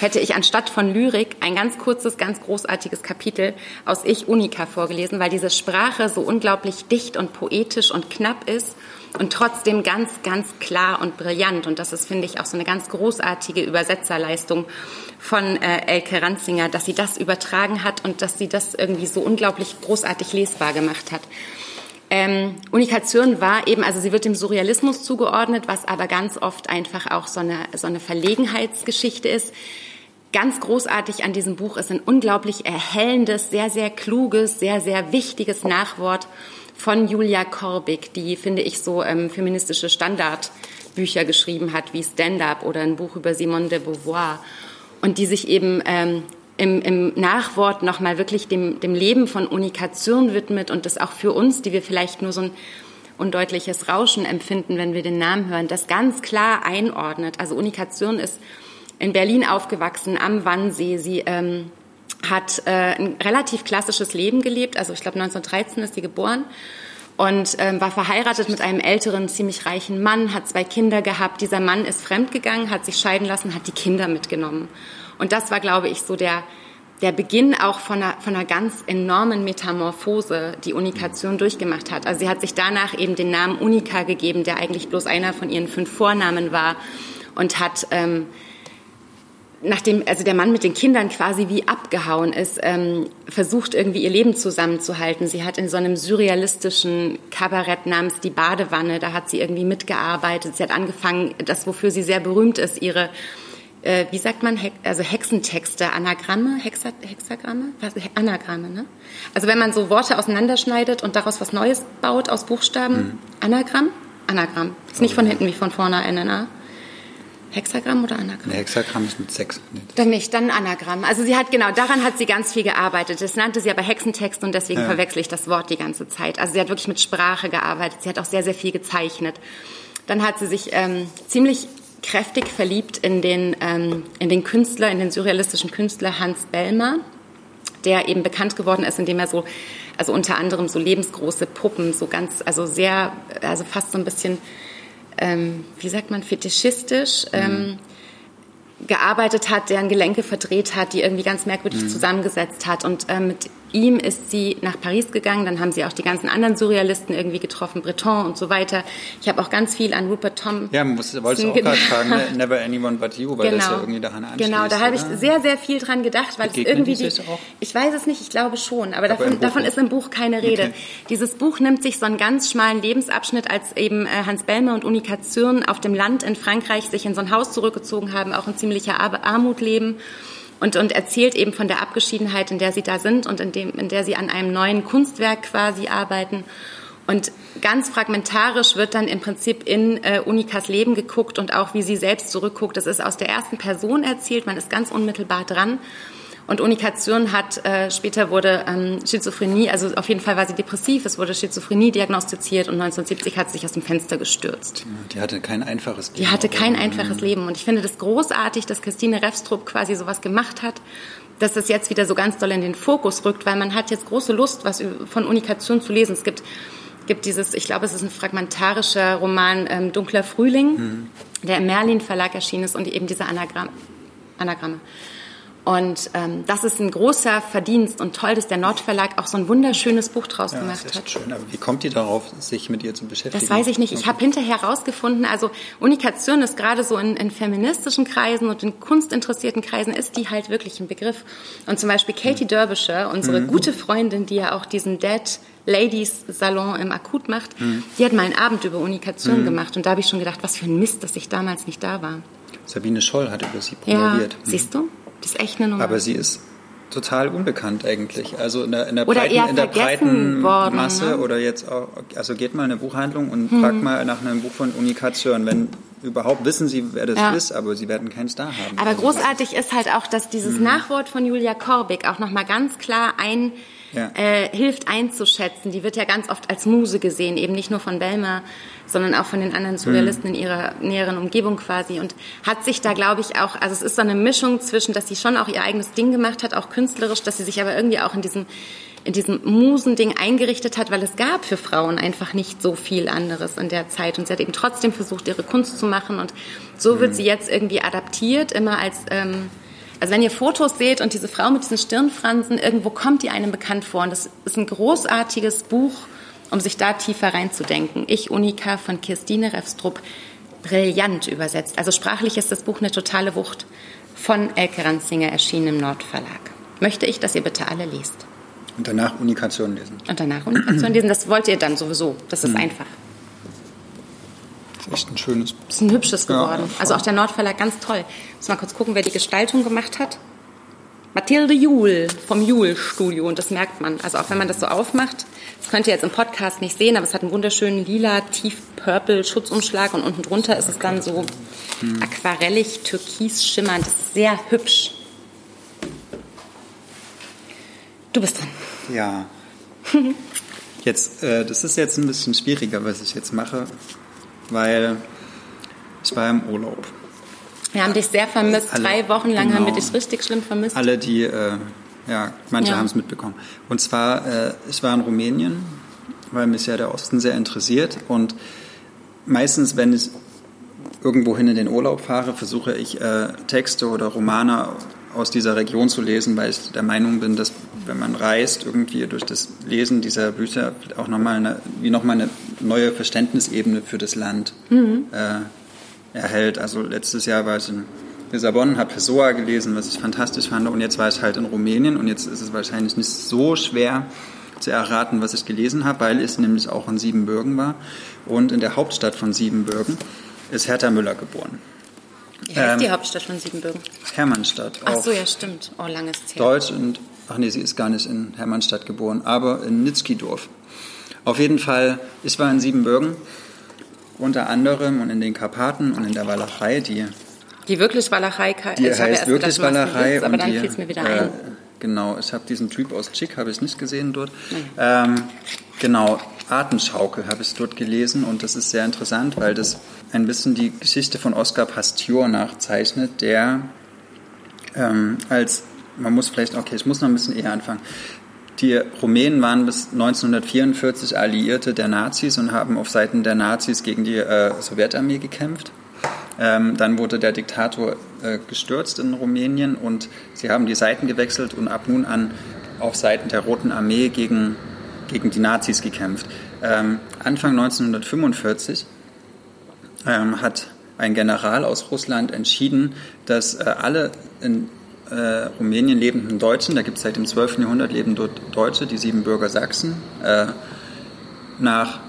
S1: hätte ich anstatt von Lyrik ein ganz kurzes, ganz großartiges Kapitel aus Ich Unika vorgelesen, weil diese Sprache so unglaublich dicht und poetisch und knapp ist und trotzdem ganz, ganz klar und brillant. Und das ist, finde ich, auch so eine ganz großartige Übersetzerleistung von äh, Elke Ranzinger, dass sie das übertragen hat und dass sie das irgendwie so unglaublich großartig lesbar gemacht hat. Ähm, Unikation war eben, also sie wird dem Surrealismus zugeordnet, was aber ganz oft einfach auch so eine, so eine Verlegenheitsgeschichte ist. Ganz großartig an diesem Buch ist ein unglaublich erhellendes, sehr, sehr kluges, sehr, sehr wichtiges Nachwort von Julia Korbig, die, finde ich, so ähm, feministische Standardbücher geschrieben hat, wie Stand-Up oder ein Buch über Simone de Beauvoir und die sich eben ähm, im, im Nachwort nochmal wirklich dem, dem Leben von Unikation widmet und das auch für uns, die wir vielleicht nur so ein undeutliches Rauschen empfinden, wenn wir den Namen hören, das ganz klar einordnet. Also Unikation ist in Berlin aufgewachsen, am Wannsee. Sie ähm, hat äh, ein relativ klassisches Leben gelebt. Also ich glaube 1913 ist sie geboren und ähm, war verheiratet mit einem älteren, ziemlich reichen Mann, hat zwei Kinder gehabt. Dieser Mann ist fremdgegangen, hat sich scheiden lassen, hat die Kinder mitgenommen. Und das war, glaube ich, so der, der Beginn auch von einer, von einer ganz enormen Metamorphose, die Unikation durchgemacht hat. Also sie hat sich danach eben den Namen Unika gegeben, der eigentlich bloß einer von ihren fünf Vornamen war und hat ähm, nachdem also der Mann mit den Kindern quasi wie abgehauen ist, ähm, versucht irgendwie ihr Leben zusammenzuhalten. Sie hat in so einem surrealistischen Kabarett namens Die Badewanne, da hat sie irgendwie mitgearbeitet. Sie hat angefangen, das wofür sie sehr berühmt ist, ihre äh, wie sagt man, He also Hexentexte, Anagramme, Hexa Hexagramme, was, Anagramme, ne? Also wenn man so Worte auseinanderschneidet und daraus was Neues baut aus Buchstaben, mhm. Anagramm, Anagramm. Ist nicht von hinten wie von vorne NNA. Hexagramm oder Anagramm?
S2: Nee, Hexagramm ist mit sechs.
S1: Dann nicht, dann Anagramm. Also sie hat, genau, daran hat sie ganz viel gearbeitet. Das nannte sie aber Hexentext und deswegen ja. verwechsel ich das Wort die ganze Zeit. Also sie hat wirklich mit Sprache gearbeitet. Sie hat auch sehr, sehr viel gezeichnet. Dann hat sie sich ähm, ziemlich kräftig verliebt in den, ähm, in den Künstler, in den surrealistischen Künstler Hans Bellmer, der eben bekannt geworden ist, indem er so, also unter anderem so lebensgroße Puppen, so ganz, also sehr, also fast so ein bisschen ähm, wie sagt man, fetischistisch ähm, gearbeitet hat, deren Gelenke verdreht hat, die irgendwie ganz merkwürdig mhm. zusammengesetzt hat. Und ähm, mit ihm ist sie nach Paris gegangen. Dann haben sie auch die ganzen anderen Surrealisten irgendwie getroffen, Breton und so weiter. Ich habe auch ganz viel an Rupert Tom.
S2: Ja, muss, wolltest du auch gerade fragen, ne? Never Anyone But You, weil genau. das ja irgendwie daran anschließt.
S1: Genau, da habe ich sehr, sehr viel dran gedacht, weil Begegnet es irgendwie die, ich weiß es nicht, ich glaube schon, aber, aber davon, davon ist im Buch keine Rede. Okay. Dieses Buch nimmt sich so einen ganz schmalen Lebensabschnitt, als eben äh, Hans Bellmer und Unika Zürn auf dem Land in Frankreich sich in so ein Haus zurückgezogen haben, auch in ziemlicher Armut leben und, und erzählt eben von der Abgeschiedenheit, in der sie da sind und in, dem, in der sie an einem neuen Kunstwerk quasi arbeiten. Und ganz fragmentarisch wird dann im Prinzip in äh, Unikas Leben geguckt und auch wie sie selbst zurückguckt. Das ist aus der ersten Person erzählt, man ist ganz unmittelbar dran. Und Unikation hat, äh, später wurde ähm, Schizophrenie, also auf jeden Fall war sie depressiv, es wurde Schizophrenie diagnostiziert und 1970 hat sie sich aus dem Fenster gestürzt.
S2: Die hatte kein einfaches
S1: Leben. Die hatte kein einfaches Leben. Und ich finde das großartig, dass Christine Refstrup quasi sowas gemacht hat, dass das jetzt wieder so ganz doll in den Fokus rückt, weil man hat jetzt große Lust, was von Unikation zu lesen. Es gibt gibt dieses, ich glaube, es ist ein fragmentarischer Roman, ähm, Dunkler Frühling, mhm. der im Merlin Verlag erschienen ist und eben diese Anagramm, Anagramme. Und ähm, das ist ein großer Verdienst und toll, dass der Nordverlag auch so ein wunderschönes Buch draus ja, gemacht hat.
S2: Schön. Aber wie kommt ihr darauf, sich mit ihr zu beschäftigen?
S1: Das weiß ich nicht. Ich habe hinterher herausgefunden, also Unika Zürn ist gerade so in, in, feministischen Kreisen und in kunstinteressierten Kreisen ist die halt wirklich ein Begriff. Und zum Beispiel Katie mhm. Derbyshire, unsere mhm. gute Freundin, die ja auch diesen Dead Ladies Salon im Akut macht, mhm. die hat mal einen Abend über Unikation mhm. gemacht. Und da habe ich schon gedacht, was für ein Mist, dass ich damals nicht da war.
S2: Sabine Scholl hat über sie promoviert.
S1: Ja, siehst du? Das ist echt eine Nummer.
S2: Aber sie ist total unbekannt eigentlich. Also in der, in der breiten,
S1: in der breiten worden,
S2: Masse ne? oder jetzt auch, also geht mal in eine Buchhandlung und hm. fragt mal nach einem Buch von Unikation. Wenn überhaupt wissen sie, wer das ja. ist, aber sie werden keinen Star haben.
S1: Aber also großartig ist halt auch, dass dieses hm. Nachwort von Julia Korbig auch nochmal ganz klar ein ja. äh, hilft einzuschätzen. Die wird ja ganz oft als Muse gesehen, eben nicht nur von Belmer, sondern auch von den anderen Surrealisten mhm. in ihrer näheren Umgebung quasi und hat sich da, glaube ich, auch, also es ist so eine Mischung zwischen, dass sie schon auch ihr eigenes Ding gemacht hat, auch künstlerisch, dass sie sich aber irgendwie auch in diesem in diesem Musending eingerichtet hat, weil es gab für Frauen einfach nicht so viel anderes in der Zeit und sie hat eben trotzdem versucht, ihre Kunst zu machen und so wird mhm. sie jetzt irgendwie adaptiert, immer als ähm, also wenn ihr Fotos seht und diese Frau mit diesen Stirnfransen, irgendwo kommt die einem bekannt vor. Und das ist ein großartiges Buch, um sich da tiefer reinzudenken. Ich, Unika von Kirstine Refstrup, brillant übersetzt. Also sprachlich ist das Buch eine totale Wucht. Von Elke Ranzinger erschienen im Nordverlag. Möchte ich, dass ihr bitte alle lest.
S2: Und danach Unikation lesen.
S1: Und danach Unikation lesen. Das wollt ihr dann sowieso. Das ist mhm. einfach
S2: echt ein schönes.
S1: Das ist ein hübsches geworden. Ja, also auch der Nordverlag ganz toll. Muss mal kurz gucken, wer die Gestaltung gemacht hat. Mathilde Juhl vom Juhl Studio und das merkt man. Also auch wenn man das so aufmacht, das könnt ihr jetzt im Podcast nicht sehen, aber es hat einen wunderschönen lila, tief purple Schutzumschlag und unten drunter ist es dann so hm. aquarellig, türkis schimmernd. Das ist sehr hübsch. Du bist dran.
S2: Ja. *laughs* Jetzt, äh, das ist jetzt ein bisschen schwieriger, was ich jetzt mache, weil ich war im Urlaub.
S1: Wir haben dich sehr vermisst. Alle, Drei Wochen lang genau, haben wir dich richtig schlimm vermisst.
S2: Alle, die, äh, ja, manche ja. haben es mitbekommen. Und zwar, äh, ich war in Rumänien, weil mich ja der Osten sehr interessiert. Und meistens, wenn ich irgendwohin in den Urlaub fahre, versuche ich äh, Texte oder Romane aus dieser Region zu lesen, weil ich der Meinung bin, dass wenn man reist, irgendwie durch das Lesen dieser Bücher auch nochmal eine, wie nochmal eine neue Verständnisebene für das Land mhm. äh, erhält. Also letztes Jahr war ich in Lissabon, habe Pessoa gelesen, was ich fantastisch fand, und jetzt war ich halt in Rumänien und jetzt ist es wahrscheinlich nicht so schwer zu erraten, was ich gelesen habe, weil es nämlich auch in Siebenbürgen war und in der Hauptstadt von Siebenbürgen ist Hertha Müller geboren.
S1: Wie heißt ähm, die Hauptstadt von Siebenbürgen?
S2: Hermannstadt.
S1: Ach so, ja, stimmt. Oh, langes
S2: Zeit. Deutsch und, ach nee, sie ist gar nicht in Hermannstadt geboren, aber in Nitzkidorf. Auf jeden Fall, ich war in Siebenbürgen, unter anderem und in den Karpaten und in der Walachei, die.
S1: Die wirklich Walachei,
S2: die ich heißt wirklich gedacht, Walachei. Witz,
S1: aber dann fiel es mir wieder äh, ein.
S2: Genau, ich habe diesen Typ aus Chick, habe ich nicht gesehen dort. Ähm, genau, Artenschaukel habe ich dort gelesen und das ist sehr interessant, weil das ein bisschen die Geschichte von Oskar Pastior nachzeichnet, der ähm, als, man muss vielleicht, okay, ich muss noch ein bisschen eher anfangen. Die Rumänen waren bis 1944 Alliierte der Nazis und haben auf Seiten der Nazis gegen die äh, Sowjetarmee gekämpft. Ähm, dann wurde der Diktator äh, gestürzt in Rumänien und sie haben die Seiten gewechselt und ab nun an auf Seiten der Roten Armee gegen, gegen die Nazis gekämpft. Ähm, Anfang 1945 ähm, hat ein General aus Russland entschieden, dass äh, alle in äh, Rumänien lebenden Deutschen, da gibt es seit dem 12. Jahrhundert leben dort Deutsche, die Siebenbürger Sachsen, äh, nach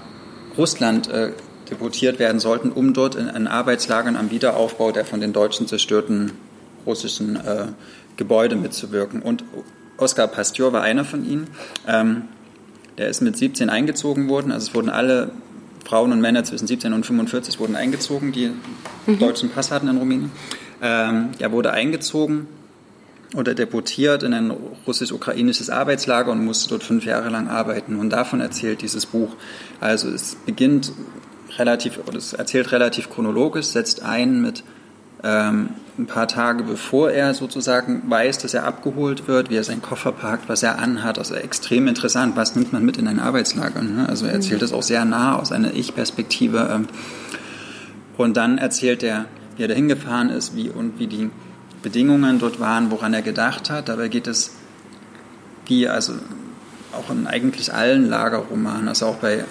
S2: Russland äh, deportiert werden sollten, um dort in, in Arbeitslagern am Wiederaufbau der von den Deutschen zerstörten russischen äh, Gebäude mitzuwirken. Und Oskar Pastior war einer von ihnen. Ähm, der ist mit 17 eingezogen worden. Also es wurden alle Frauen und Männer zwischen 17 und 45 wurden eingezogen, die mhm. deutschen Pass hatten in Rumänien. Ähm, er wurde eingezogen oder deportiert in ein russisch-ukrainisches Arbeitslager und musste dort fünf Jahre lang arbeiten. Und davon erzählt dieses Buch. Also es beginnt relativ, oder es erzählt relativ chronologisch, setzt ein mit ähm, ein paar Tage bevor er sozusagen weiß, dass er abgeholt wird, wie er seinen Koffer packt, was er anhat. Also extrem interessant, was nimmt man mit in ein Arbeitslager. Ne? Also er erzählt es mhm. auch sehr nah aus einer Ich-Perspektive. Ähm. Und dann erzählt er, wie er dahin gefahren ist wie, und wie die Bedingungen dort waren, woran er gedacht hat. Dabei geht es wie, also auch in eigentlich allen Lagerromanen, also auch bei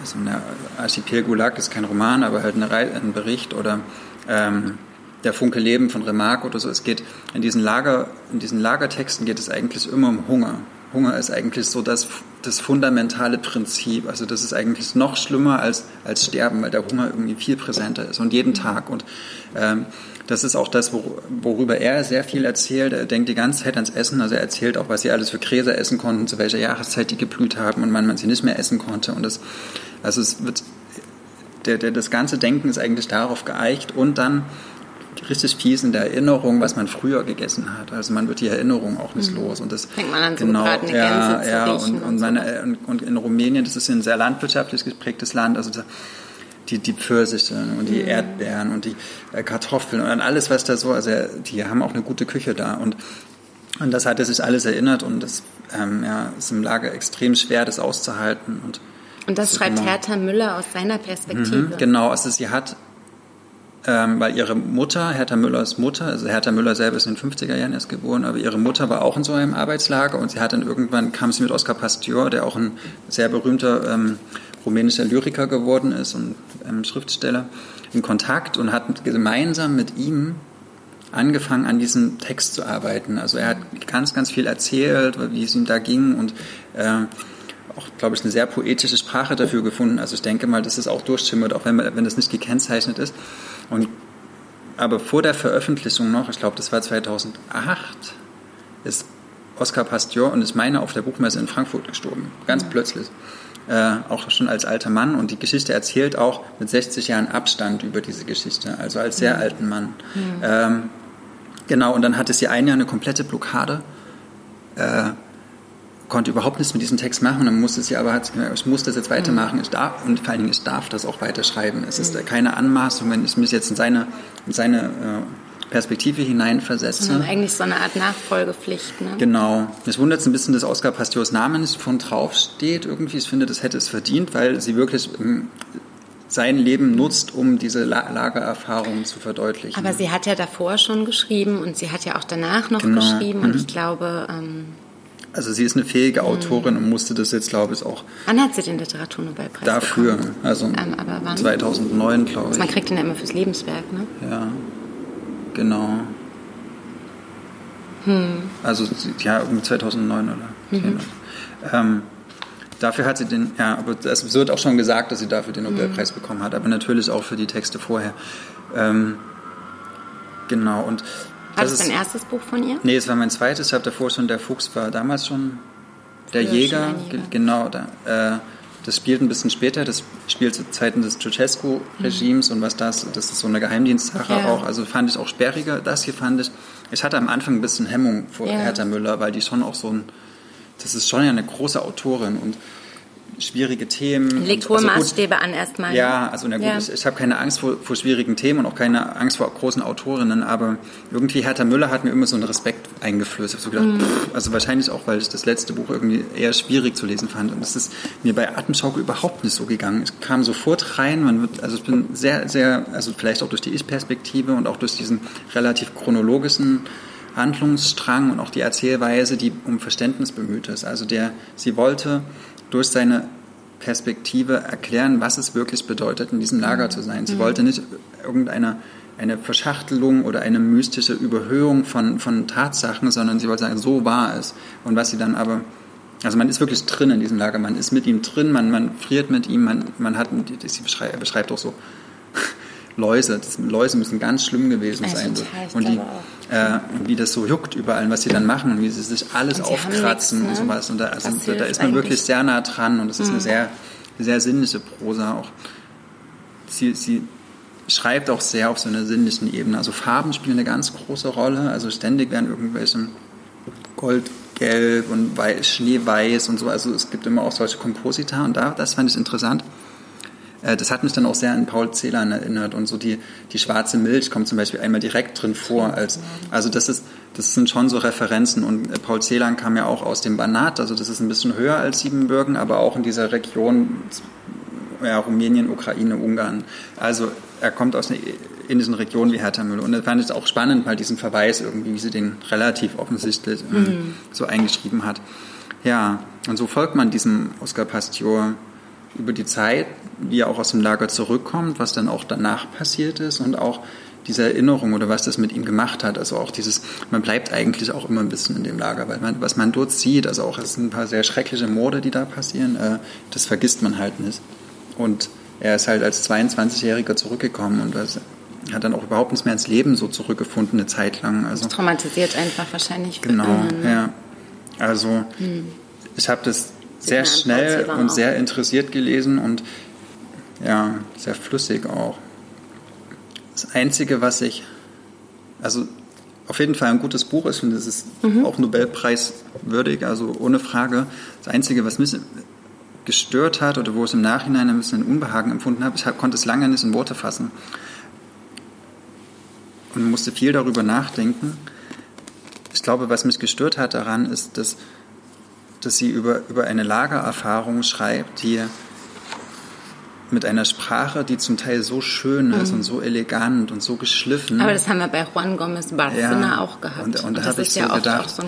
S2: also der Archipel Gulag ist kein Roman, aber halt ein Bericht oder ähm, der Funke Leben von Remarque oder so. Es geht in diesen, Lager, in diesen Lagertexten geht es eigentlich immer um Hunger. Hunger ist eigentlich so das, das fundamentale Prinzip. Also das ist eigentlich noch schlimmer als, als Sterben, weil der Hunger irgendwie viel präsenter ist und jeden Tag. Und ähm, das ist auch das, worüber er sehr viel erzählt. Er denkt die ganze Zeit ans Essen. Also er erzählt auch, was sie alles für Gräser essen konnten, zu welcher Jahreszeit die geblüht haben und wann man sie nicht mehr essen konnte. Und das, also es wird, der, der, das ganze Denken ist eigentlich darauf geeicht und dann richtig fies in der Erinnerung, was man früher gegessen hat. Also man wird die Erinnerung auch nicht mhm. los. Und das
S1: fängt man an
S2: so genau, ja, Gänse ja, und, und, und, meine, und, und, in Rumänien, das ist ein sehr landwirtschaftlich geprägtes Land, also die, die Pfirsiche und die mhm. Erdbeeren und die äh, Kartoffeln und alles, was da so, also die haben auch eine gute Küche da und und das hat er sich alles erinnert und das ähm, ja, ist im Lager extrem schwer, das auszuhalten. Und,
S1: und das schreibt genau. Hertha Müller aus seiner Perspektive.
S2: Mhm, genau, also sie hat ähm, weil ihre Mutter, Hertha Müllers Mutter, also Hertha Müller selber ist in den 50er Jahren erst geboren, aber ihre Mutter war auch in so einem Arbeitslager und sie hat dann irgendwann, kam sie mit Oskar Pastior, der auch ein sehr berühmter ähm, rumänischer Lyriker geworden ist und ähm, Schriftsteller, in Kontakt und hat gemeinsam mit ihm angefangen, an diesem Text zu arbeiten. Also er hat ganz, ganz viel erzählt, wie es ihm da ging und äh, auch, glaube ich, eine sehr poetische Sprache dafür gefunden. Also ich denke mal, dass es auch durchschimmert, auch wenn, wenn das nicht gekennzeichnet ist. Und, aber vor der Veröffentlichung noch, ich glaube, das war 2008, ist Oskar Pastior und ich meine auf der Buchmesse in Frankfurt gestorben. Ganz plötzlich. Äh, auch schon als alter Mann. Und die Geschichte erzählt auch mit 60 Jahren Abstand über diese Geschichte, also als sehr mhm. alten Mann. Mhm. Ähm, genau, und dann hatte sie ein Jahr eine komplette Blockade. Äh, konnte überhaupt nichts mit diesem Text machen. Dann musste sie aber, ich muss das jetzt weitermachen. Ich darf, und vor allen Dingen, ich darf das auch weiterschreiben. Es ist keine Anmaßung, wenn ich mich jetzt in seine, in seine äh, Perspektive hineinversetze.
S1: Sondern eigentlich so eine Art Nachfolgepflicht. Ne?
S2: Genau. Es wundert es ein bisschen, dass Oskar Pastiors Name nicht von drauf steht. Irgendwie, ich finde, das hätte es verdient, weil sie wirklich ähm, sein Leben nutzt, um diese Lagererfahrungen zu verdeutlichen.
S1: Aber sie hat ja davor schon geschrieben und sie hat ja auch danach noch genau. geschrieben. Und mhm. ich glaube, ähm,
S2: also sie ist eine fähige hm. Autorin und musste das jetzt, glaube ich, auch.
S1: Wann hat sie den Literaturnobelpreis
S2: Dafür,
S1: bekommen?
S2: also ähm, 2009, glaube ich.
S1: Man kriegt den ja immer fürs Lebenswerk, ne?
S2: Ja, genau. Hm. Also ja, um 2009 oder mhm. ähm, Dafür hat sie den, ja, aber es wird auch schon gesagt, dass sie dafür den Nobelpreis mhm. bekommen hat, aber natürlich auch für die Texte vorher. Ähm, genau, und
S1: war das, das dein erstes Buch von ihr?
S2: Nee, es war mein zweites. Ich habe davor schon, der Fuchs war damals schon der Jäger. Schon Jäger. Genau, da, äh, das spielt ein bisschen später, das spielt zu Zeiten des Ceausescu-Regimes mhm. und was das, das ist so eine Geheimdienstsache ja. auch, also fand ich auch sperriger. Das hier fand ich, ich hatte am Anfang ein bisschen Hemmung vor ja. Hertha Müller, weil die schon auch so ein, das ist schon ja eine große Autorin und schwierige Themen.
S1: Legt hohe also Maßstäbe an erstmal.
S2: Ja, also na gut, ja. ich, ich habe keine Angst vor, vor, schwierigen Themen und auch keine Angst vor großen Autorinnen, aber irgendwie Hertha Müller hat mir immer so einen Respekt eingeflößt. Ich habe so gedacht, mhm. pff, also wahrscheinlich auch, weil ich das letzte Buch irgendwie eher schwierig zu lesen fand. Und das ist mir bei Atemschaukel überhaupt nicht so gegangen. Ich kam sofort rein, man wird, also ich bin sehr, sehr, also vielleicht auch durch die Ich-Perspektive und auch durch diesen relativ chronologischen Handlungsstrang und auch die Erzählweise, die um Verständnis bemüht ist. Also der, sie wollte durch seine Perspektive erklären, was es wirklich bedeutet, in diesem Lager zu sein. Sie mhm. wollte nicht irgendeine eine Verschachtelung oder eine mystische Überhöhung von, von Tatsachen, sondern sie wollte sagen, so war es. Und was sie dann aber, also man ist wirklich drin in diesem Lager, man ist mit ihm drin, man, man friert mit ihm, man, man hat, sie beschreibt, beschreibt auch so Läuse. Das, Läuse müssen ganz schlimm gewesen sein. und die, äh, wie das so juckt überall, was sie dann machen und wie sie sich alles aufkratzen nichts, ne? und sowas. Und da, also, da, da, ist man wirklich sehr nah dran und das ist mhm. eine sehr, sehr sinnliche Prosa auch. Sie, sie schreibt auch sehr auf so einer sinnlichen Ebene. Also Farben spielen eine ganz große Rolle. Also ständig werden irgendwelche Goldgelb und Weiß, Schneeweiß und so. Also es gibt immer auch solche Komposita und da, das fand ich interessant das hat mich dann auch sehr an Paul Celan erinnert und so die, die schwarze Milch kommt zum Beispiel einmal direkt drin vor. Als, also das ist, das sind schon so Referenzen und äh, Paul Celan kam ja auch aus dem Banat, also das ist ein bisschen höher als Siebenbürgen, aber auch in dieser Region ja, Rumänien, Ukraine, Ungarn. Also er kommt aus einer indischen Region wie Hertha Müller. Und da fand ich es auch spannend, mal diesen Verweis irgendwie, wie sie den relativ offensichtlich äh, mhm. so eingeschrieben hat. Ja, und so folgt man diesem Oscar Pastior über die Zeit, wie er auch aus dem Lager zurückkommt, was dann auch danach passiert ist und auch diese Erinnerung oder was das mit ihm gemacht hat. Also auch dieses, man bleibt eigentlich auch immer ein bisschen in dem Lager, weil man, was man dort sieht, also auch es sind ein paar sehr schreckliche Morde, die da passieren, äh, das vergisst man halt nicht. Und er ist halt als 22-Jähriger zurückgekommen und das hat dann auch überhaupt nicht mehr ins Leben so zurückgefunden, eine Zeit lang. Also,
S1: das traumatisiert einfach wahrscheinlich.
S2: Genau, ne? ja. Also hm. ich habe das sehr schnell und auch. sehr interessiert gelesen und ja, sehr flüssig auch. Das Einzige, was ich, also auf jeden Fall ein gutes Buch ist und es ist mhm. auch Nobelpreiswürdig, also ohne Frage. Das Einzige, was mich gestört hat oder wo ich im Nachhinein ein bisschen Unbehagen empfunden habe, ich konnte es lange nicht in Worte fassen und musste viel darüber nachdenken. Ich glaube, was mich gestört hat daran, ist, dass, dass sie über, über eine Lagererfahrung schreibt, die mit einer Sprache, die zum Teil so schön ist mhm. und so elegant und so geschliffen.
S1: Aber das haben wir bei Juan Gomez Barcena ja, auch gehabt.
S2: Und, und, und da habe ich so ja gedacht, so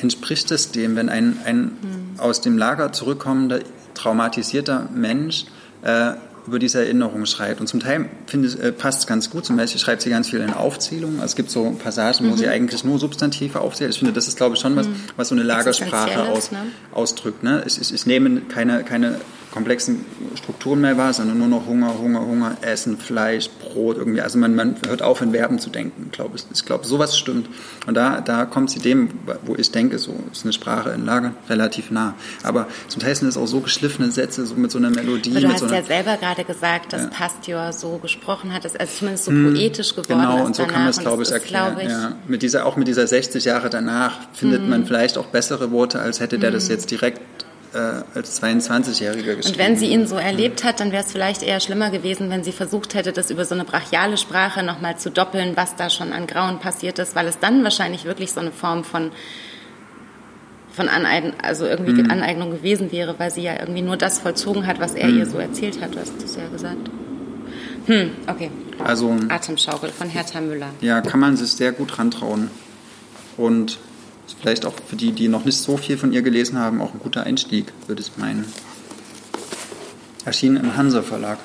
S2: entspricht es dem, wenn ein, ein mhm. aus dem Lager zurückkommender, traumatisierter Mensch äh, über diese Erinnerung schreibt. Und zum Teil äh, passt es ganz gut. Zum Beispiel schreibt sie ganz viel in Aufzählungen. Also es gibt so Passagen, wo mhm. sie eigentlich nur Substantive aufzählt. Ich finde, das ist, glaube ich, schon was, mhm. was so eine Lagersprache aus, ne? ausdrückt. Ne? Ich, ich, ich nehme keine, keine komplexen Strukturen mehr war, sondern nur noch Hunger, Hunger, Hunger, Essen, Fleisch, Brot irgendwie. Also man, man hört auf, in Verben zu denken, glaube ich. Ich glaube, sowas stimmt. Und da, da kommt sie dem, wo ich denke, so ist eine Sprache in Lage relativ nah. Aber zum Teil sind es auch so geschliffene Sätze, so mit so einer Melodie.
S1: Aber du
S2: hast
S1: so
S2: ja
S1: selber gerade gesagt, dass ja. Pastior so gesprochen hat, dass also zumindest so hm, poetisch geworden
S2: genau, ist.
S1: Genau,
S2: und so danach. kann man es, glaube ich, erklären. Ich, ja. Mit dieser, auch mit dieser 60 Jahre danach findet hm. man vielleicht auch bessere Worte, als hätte der hm. das jetzt direkt äh, als 22-Jähriger geschrieben.
S1: Und wenn sie ihn so erlebt hat, dann wäre es vielleicht eher schlimmer gewesen, wenn sie versucht hätte, das über so eine brachiale Sprache nochmal zu doppeln, was da schon an Grauen passiert ist, weil es dann wahrscheinlich wirklich so eine Form von von Aneignung, also irgendwie mhm. Aneignung gewesen wäre, weil sie ja irgendwie nur das vollzogen hat, was er mhm. ihr so erzählt hat. Du hast das ja gesagt. Hm, okay.
S2: Also
S1: Atemschaukel von Hertha Müller.
S2: Ja, kann man sich sehr gut rantrauen. Und vielleicht auch für die, die noch nicht so viel von ihr gelesen haben, auch ein guter Einstieg, würde ich meinen. Erschienen im Hansa Verlag.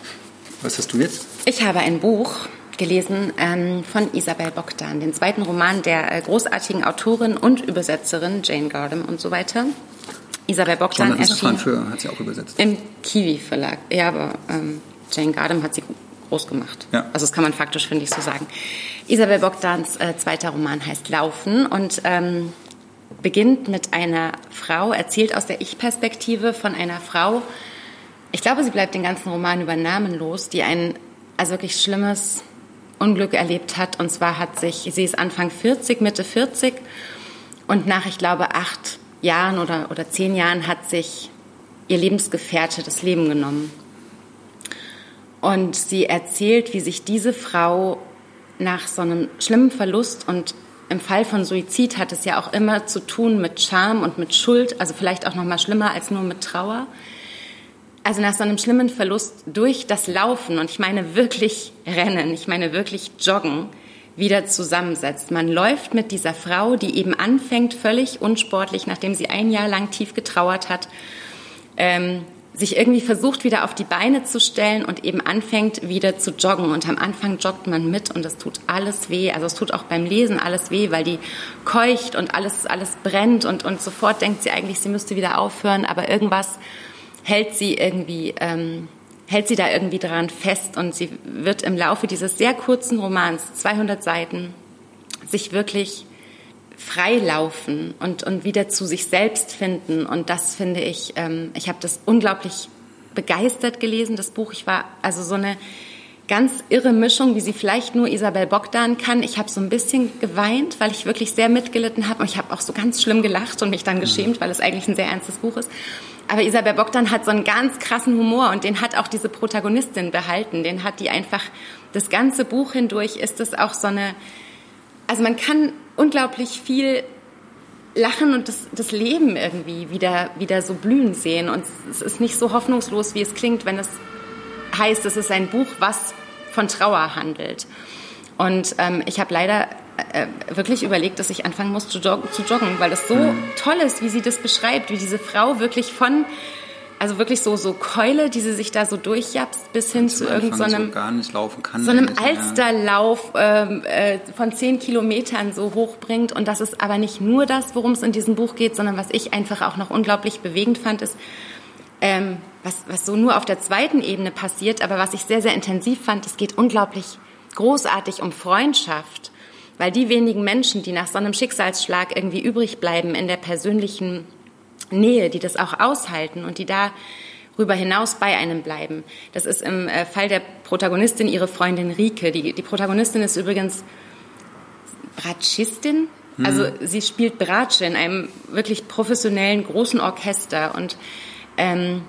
S2: Was hast du jetzt?
S1: Ich habe ein Buch gelesen ähm, von Isabel Bogdan, den zweiten Roman der äh, großartigen Autorin und Übersetzerin Jane Gardam und so weiter. Isabel Bogdan
S2: erschien für hat sie auch übersetzt.
S1: Im Kiwi Verlag. Ja, aber ähm, Jane Gardam hat sie groß gemacht. Ja. Also das kann man faktisch, finde ich, so sagen. Isabel Bogdans äh, zweiter Roman heißt Laufen und ähm, beginnt mit einer Frau, erzählt aus der Ich-Perspektive von einer Frau. Ich glaube, sie bleibt den ganzen Roman über namenlos, die ein also wirklich schlimmes Unglück erlebt hat. Und zwar hat sich, sie ist Anfang 40, Mitte 40 und nach, ich glaube, acht Jahren oder, oder zehn Jahren hat sich ihr Lebensgefährte das Leben genommen. Und sie erzählt, wie sich diese Frau nach so einem schlimmen Verlust und im Fall von Suizid hat es ja auch immer zu tun mit Scham und mit Schuld, also vielleicht auch noch mal schlimmer als nur mit Trauer. Also nach so einem schlimmen Verlust durch das Laufen und ich meine wirklich Rennen, ich meine wirklich Joggen, wieder zusammensetzt. Man läuft mit dieser Frau, die eben anfängt, völlig unsportlich, nachdem sie ein Jahr lang tief getrauert hat, ähm, sich irgendwie versucht, wieder auf die Beine zu stellen und eben anfängt, wieder zu joggen. Und am Anfang joggt man mit und es tut alles weh. Also es tut auch beim Lesen alles weh, weil die keucht und alles, alles brennt und, und sofort denkt sie eigentlich, sie müsste wieder aufhören, aber irgendwas hält sie irgendwie, ähm, hält sie da irgendwie dran fest und sie wird im Laufe dieses sehr kurzen Romans, 200 Seiten, sich wirklich freilaufen und, und wieder zu sich selbst finden. Und das finde ich, ähm, ich habe das unglaublich begeistert gelesen, das Buch. Ich war also so eine ganz irre Mischung, wie sie vielleicht nur Isabel Bogdan kann. Ich habe so ein bisschen geweint, weil ich wirklich sehr mitgelitten habe. Und ich habe auch so ganz schlimm gelacht und mich dann geschämt, weil es eigentlich ein sehr ernstes Buch ist. aber Isabel Bogdan hat so einen ganz krassen Humor und den hat auch diese Protagonistin behalten. Den hat die einfach, das ganze Buch hindurch ist es auch so eine, also man kann unglaublich viel lachen und das, das Leben irgendwie wieder, wieder so blühen sehen. Und es ist nicht so hoffnungslos, wie es klingt, wenn es heißt, es ist ein Buch, was von Trauer handelt. Und ähm, ich habe leider äh, wirklich überlegt, dass ich anfangen muss zu joggen, zu joggen, weil das so mhm. toll ist, wie sie das beschreibt, wie diese Frau wirklich von also wirklich so so Keule, die sie sich da so durchjapst, bis hin zu irgendeinem
S2: so.
S1: So einem Alsterlauf ähm, äh, von zehn Kilometern so hochbringt. Und das ist aber nicht nur das, worum es in diesem Buch geht, sondern was ich einfach auch noch unglaublich bewegend fand, ist, ähm, was, was so nur auf der zweiten Ebene passiert, aber was ich sehr, sehr intensiv fand, es geht unglaublich großartig um Freundschaft. Weil die wenigen Menschen, die nach so einem Schicksalsschlag irgendwie übrig bleiben in der persönlichen Nähe, die das auch aushalten und die darüber hinaus bei einem bleiben. Das ist im äh, Fall der Protagonistin ihre Freundin Rike. Die, die Protagonistin ist übrigens Bratschistin. Mhm. Also sie spielt Bratsche in einem wirklich professionellen großen Orchester und ähm,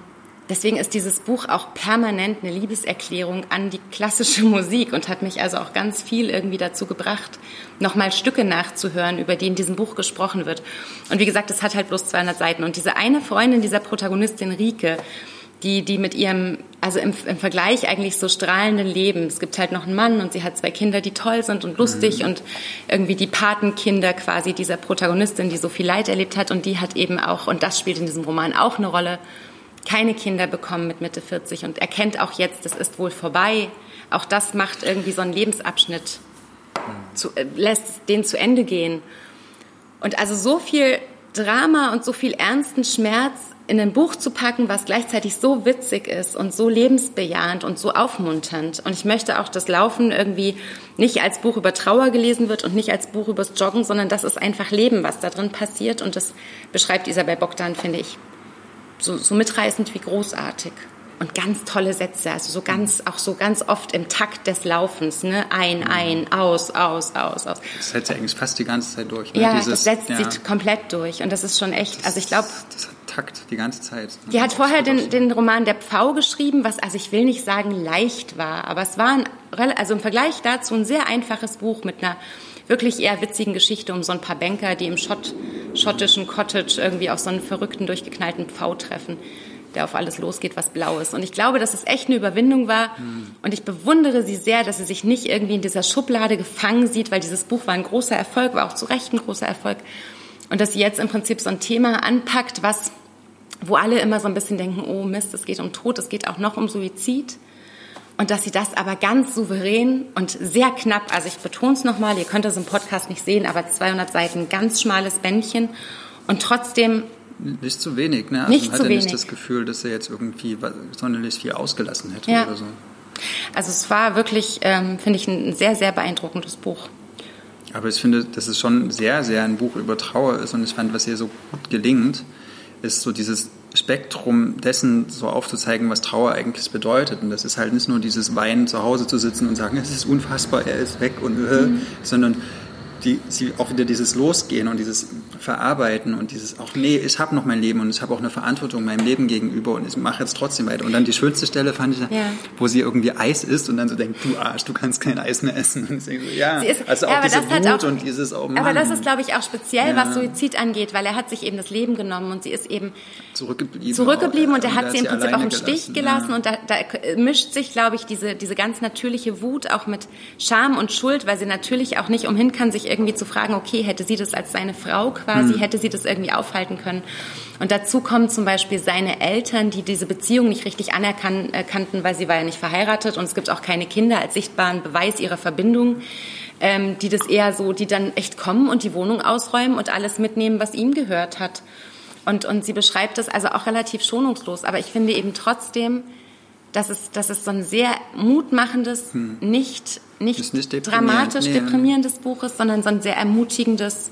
S1: Deswegen ist dieses Buch auch permanent eine Liebeserklärung an die klassische *laughs* Musik und hat mich also auch ganz viel irgendwie dazu gebracht, nochmal Stücke nachzuhören, über die in diesem Buch gesprochen wird. Und wie gesagt, es hat halt bloß 200 Seiten. Und diese eine Freundin dieser Protagonistin, Rike, die, die mit ihrem, also im, im Vergleich eigentlich so strahlenden Leben. Es gibt halt noch einen Mann und sie hat zwei Kinder, die toll sind und lustig mhm. und irgendwie die Patenkinder quasi dieser Protagonistin, die so viel Leid erlebt hat und die hat eben auch, und das spielt in diesem Roman auch eine Rolle, keine Kinder bekommen mit Mitte 40 und erkennt auch jetzt, es ist wohl vorbei. Auch das macht irgendwie so einen Lebensabschnitt, zu, äh, lässt den zu Ende gehen. Und also so viel Drama und so viel ernsten Schmerz in ein Buch zu packen, was gleichzeitig so witzig ist und so lebensbejahend und so aufmunternd. Und ich möchte auch, dass Laufen irgendwie nicht als Buch über Trauer gelesen wird und nicht als Buch übers Joggen, sondern das ist einfach Leben, was da drin passiert. Und das beschreibt Isabel Bogdan, finde ich, so, so mitreißend wie großartig. Und ganz tolle Sätze, also so ganz, auch so ganz oft im Takt des Laufens, ne? Ein, mhm. ein, aus, aus, aus, aus.
S2: Das setzt ja eigentlich fast die ganze Zeit durch. Ne?
S1: Ja, Dieses, das setzt ja. sie komplett durch. Und das ist schon echt, also ich glaube.
S2: Das hat Takt die ganze Zeit.
S1: Die hat vorher den, den Roman Der Pfau geschrieben, was, also ich will nicht sagen leicht war, aber es war ein, also im Vergleich dazu ein sehr einfaches Buch mit einer wirklich eher witzigen Geschichte um so ein paar Banker, die im Schott, schottischen Cottage irgendwie auf so einen verrückten, durchgeknallten Pfau treffen, der auf alles losgeht, was blau ist. Und ich glaube, dass es echt eine Überwindung war. Mhm. Und ich bewundere sie sehr, dass sie sich nicht irgendwie in dieser Schublade gefangen sieht, weil dieses Buch war ein großer Erfolg, war auch zu Recht ein großer Erfolg. Und dass sie jetzt im Prinzip so ein Thema anpackt, was, wo alle immer so ein bisschen denken, oh Mist, es geht um Tod, es geht auch noch um Suizid und dass sie das aber ganz souverän und sehr knapp, also ich betone es nochmal, ihr könnt das im Podcast nicht sehen, aber 200 Seiten, ganz schmales Bändchen und trotzdem
S2: nicht zu wenig, ne? Also
S1: nicht
S2: man
S1: zu
S2: hat
S1: wenig.
S2: nicht das Gefühl, dass er jetzt irgendwie sonderlich viel ausgelassen hätte ja. oder so.
S1: Also es war wirklich, ähm, finde ich, ein sehr, sehr beeindruckendes Buch.
S2: Aber ich finde, dass es schon sehr, sehr ein Buch über Trauer ist und ich fand, was hier so gut gelingt, ist so dieses Spektrum dessen so aufzuzeigen, was Trauer eigentlich bedeutet. Und das ist halt nicht nur dieses Weinen zu Hause zu sitzen und sagen, es ist unfassbar, er ist weg und äh, mhm. sondern die, sie auch wieder dieses Losgehen und dieses Verarbeiten und dieses auch, nee, ich habe noch mein Leben und ich habe auch eine Verantwortung meinem Leben gegenüber und ich mache jetzt trotzdem weiter. Und dann die schönste Stelle fand ich, ja. wo sie irgendwie Eis isst und dann so denkt, du Arsch, du kannst kein Eis mehr essen. Und ich denke so, ja,
S1: ist,
S2: also auch diese Wut
S1: auch,
S2: und dieses, oh Mann.
S1: Aber das ist, glaube ich, auch speziell, ja. was Suizid angeht, weil er hat sich eben das Leben genommen und sie ist eben
S2: zurückgeblieben,
S1: zurückgeblieben und er hat sie im Prinzip auch im Stich gelassen,
S2: ja.
S1: und da, da mischt sich, glaube ich, diese, diese ganz natürliche Wut auch mit Scham und Schuld, weil sie natürlich auch nicht umhin kann, sich irgendwie zu fragen, okay, hätte sie das als seine Frau quasi, hm. hätte sie das irgendwie aufhalten können. Und dazu kommen zum Beispiel seine Eltern, die diese Beziehung nicht richtig anerkannten, weil sie war ja nicht verheiratet und es gibt auch keine Kinder als sichtbaren Beweis ihrer Verbindung. Ähm, die das eher so, die dann echt kommen und die Wohnung ausräumen und alles mitnehmen, was ihm gehört hat. Und, und sie beschreibt das also auch relativ schonungslos. Aber ich finde eben trotzdem, dass es, dass es so ein sehr mutmachendes, hm. nicht, nicht, nicht dramatisch nee. deprimierendes Buch ist, sondern so ein sehr ermutigendes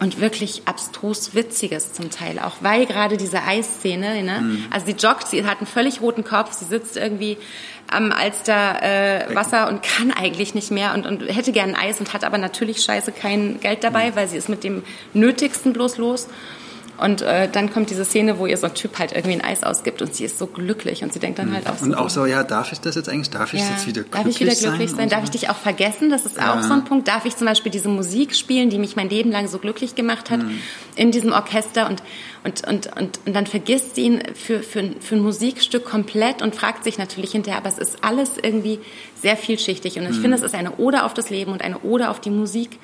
S1: und wirklich abstrus witziges zum Teil auch, weil gerade diese Eisszene, ne? Hm. also sie joggt, sie hat einen völlig roten Kopf, sie sitzt irgendwie am Alster äh, Wasser und kann eigentlich nicht mehr und, und hätte gern Eis und hat aber natürlich scheiße kein Geld dabei, hm. weil sie ist mit dem Nötigsten bloß los Und äh, dann kommt diese Szene, wo ihr so ein Typ halt irgendwie ein Eis ausgibt und sie ist so glücklich und sie denkt dann halt auch so.
S2: Und auch so, ja, darf ich das jetzt eigentlich? Darf ich
S1: ja,
S2: jetzt wieder glücklich
S1: sein? Darf ich wieder glücklich sein?
S2: sein?
S1: Darf ich dich auch vergessen? Das ist ja. auch so ein Punkt. Darf ich zum Beispiel diese Musik spielen, die mich mein Leben lang so glücklich gemacht hat, mhm. in diesem Orchester und, und, und, und, und dann vergisst sie ihn für, für, für ein Musikstück komplett und fragt sich natürlich hinterher, aber es ist alles irgendwie sehr vielschichtig und ich mhm. finde, es ist eine Ode auf das Leben und eine Ode auf die Musik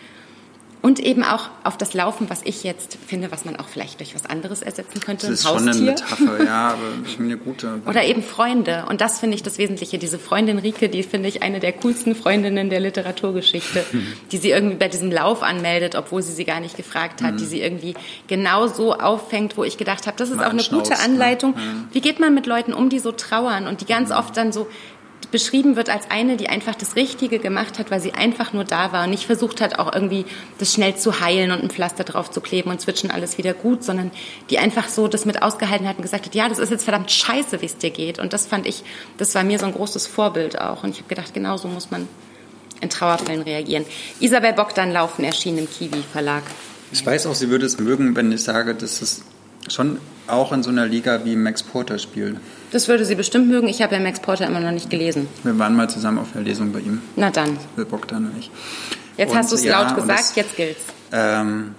S1: und eben auch auf das Laufen, was ich jetzt finde, was man auch vielleicht durch was anderes ersetzen könnte.
S2: Das ist schon eine Metapher, ja, aber eine gute. *laughs*
S1: Oder eben Freunde. Und das finde ich das Wesentliche. Diese Freundin Rike, die finde ich eine der coolsten Freundinnen der Literaturgeschichte, *laughs* die sie irgendwie bei diesem Lauf anmeldet, obwohl sie sie gar nicht gefragt hat, mhm. die sie irgendwie genau so auffängt, wo ich gedacht habe, das ist Mal auch eine gute ne? Anleitung. Ne? Wie geht man mit Leuten um, die so trauern und die ganz mhm. oft dann so beschrieben wird als eine, die einfach das Richtige gemacht hat, weil sie einfach nur da war und nicht versucht hat, auch irgendwie das schnell zu heilen und ein Pflaster drauf zu kleben und zwitschen alles wieder gut, sondern die einfach so das mit ausgehalten hat und gesagt hat, ja, das ist jetzt verdammt scheiße, wie es dir geht. Und das fand ich, das war mir so ein großes Vorbild auch. Und ich habe gedacht, genau so muss man in Trauerfällen reagieren. Isabel Bogdan Laufen erschien im Kiwi Verlag.
S2: Ich weiß auch, sie würde es mögen, wenn ich sage, dass es schon auch in so einer Liga wie Max Porter spielt.
S1: Das würde sie bestimmt mögen. Ich habe ja Max Porter immer noch nicht gelesen.
S2: Wir waren mal zusammen auf der Lesung bei ihm.
S1: Na dann.
S2: Will Bogdan und ich.
S1: Jetzt und, hast du es ja, laut gesagt, das, jetzt gilt's.
S2: Ähm,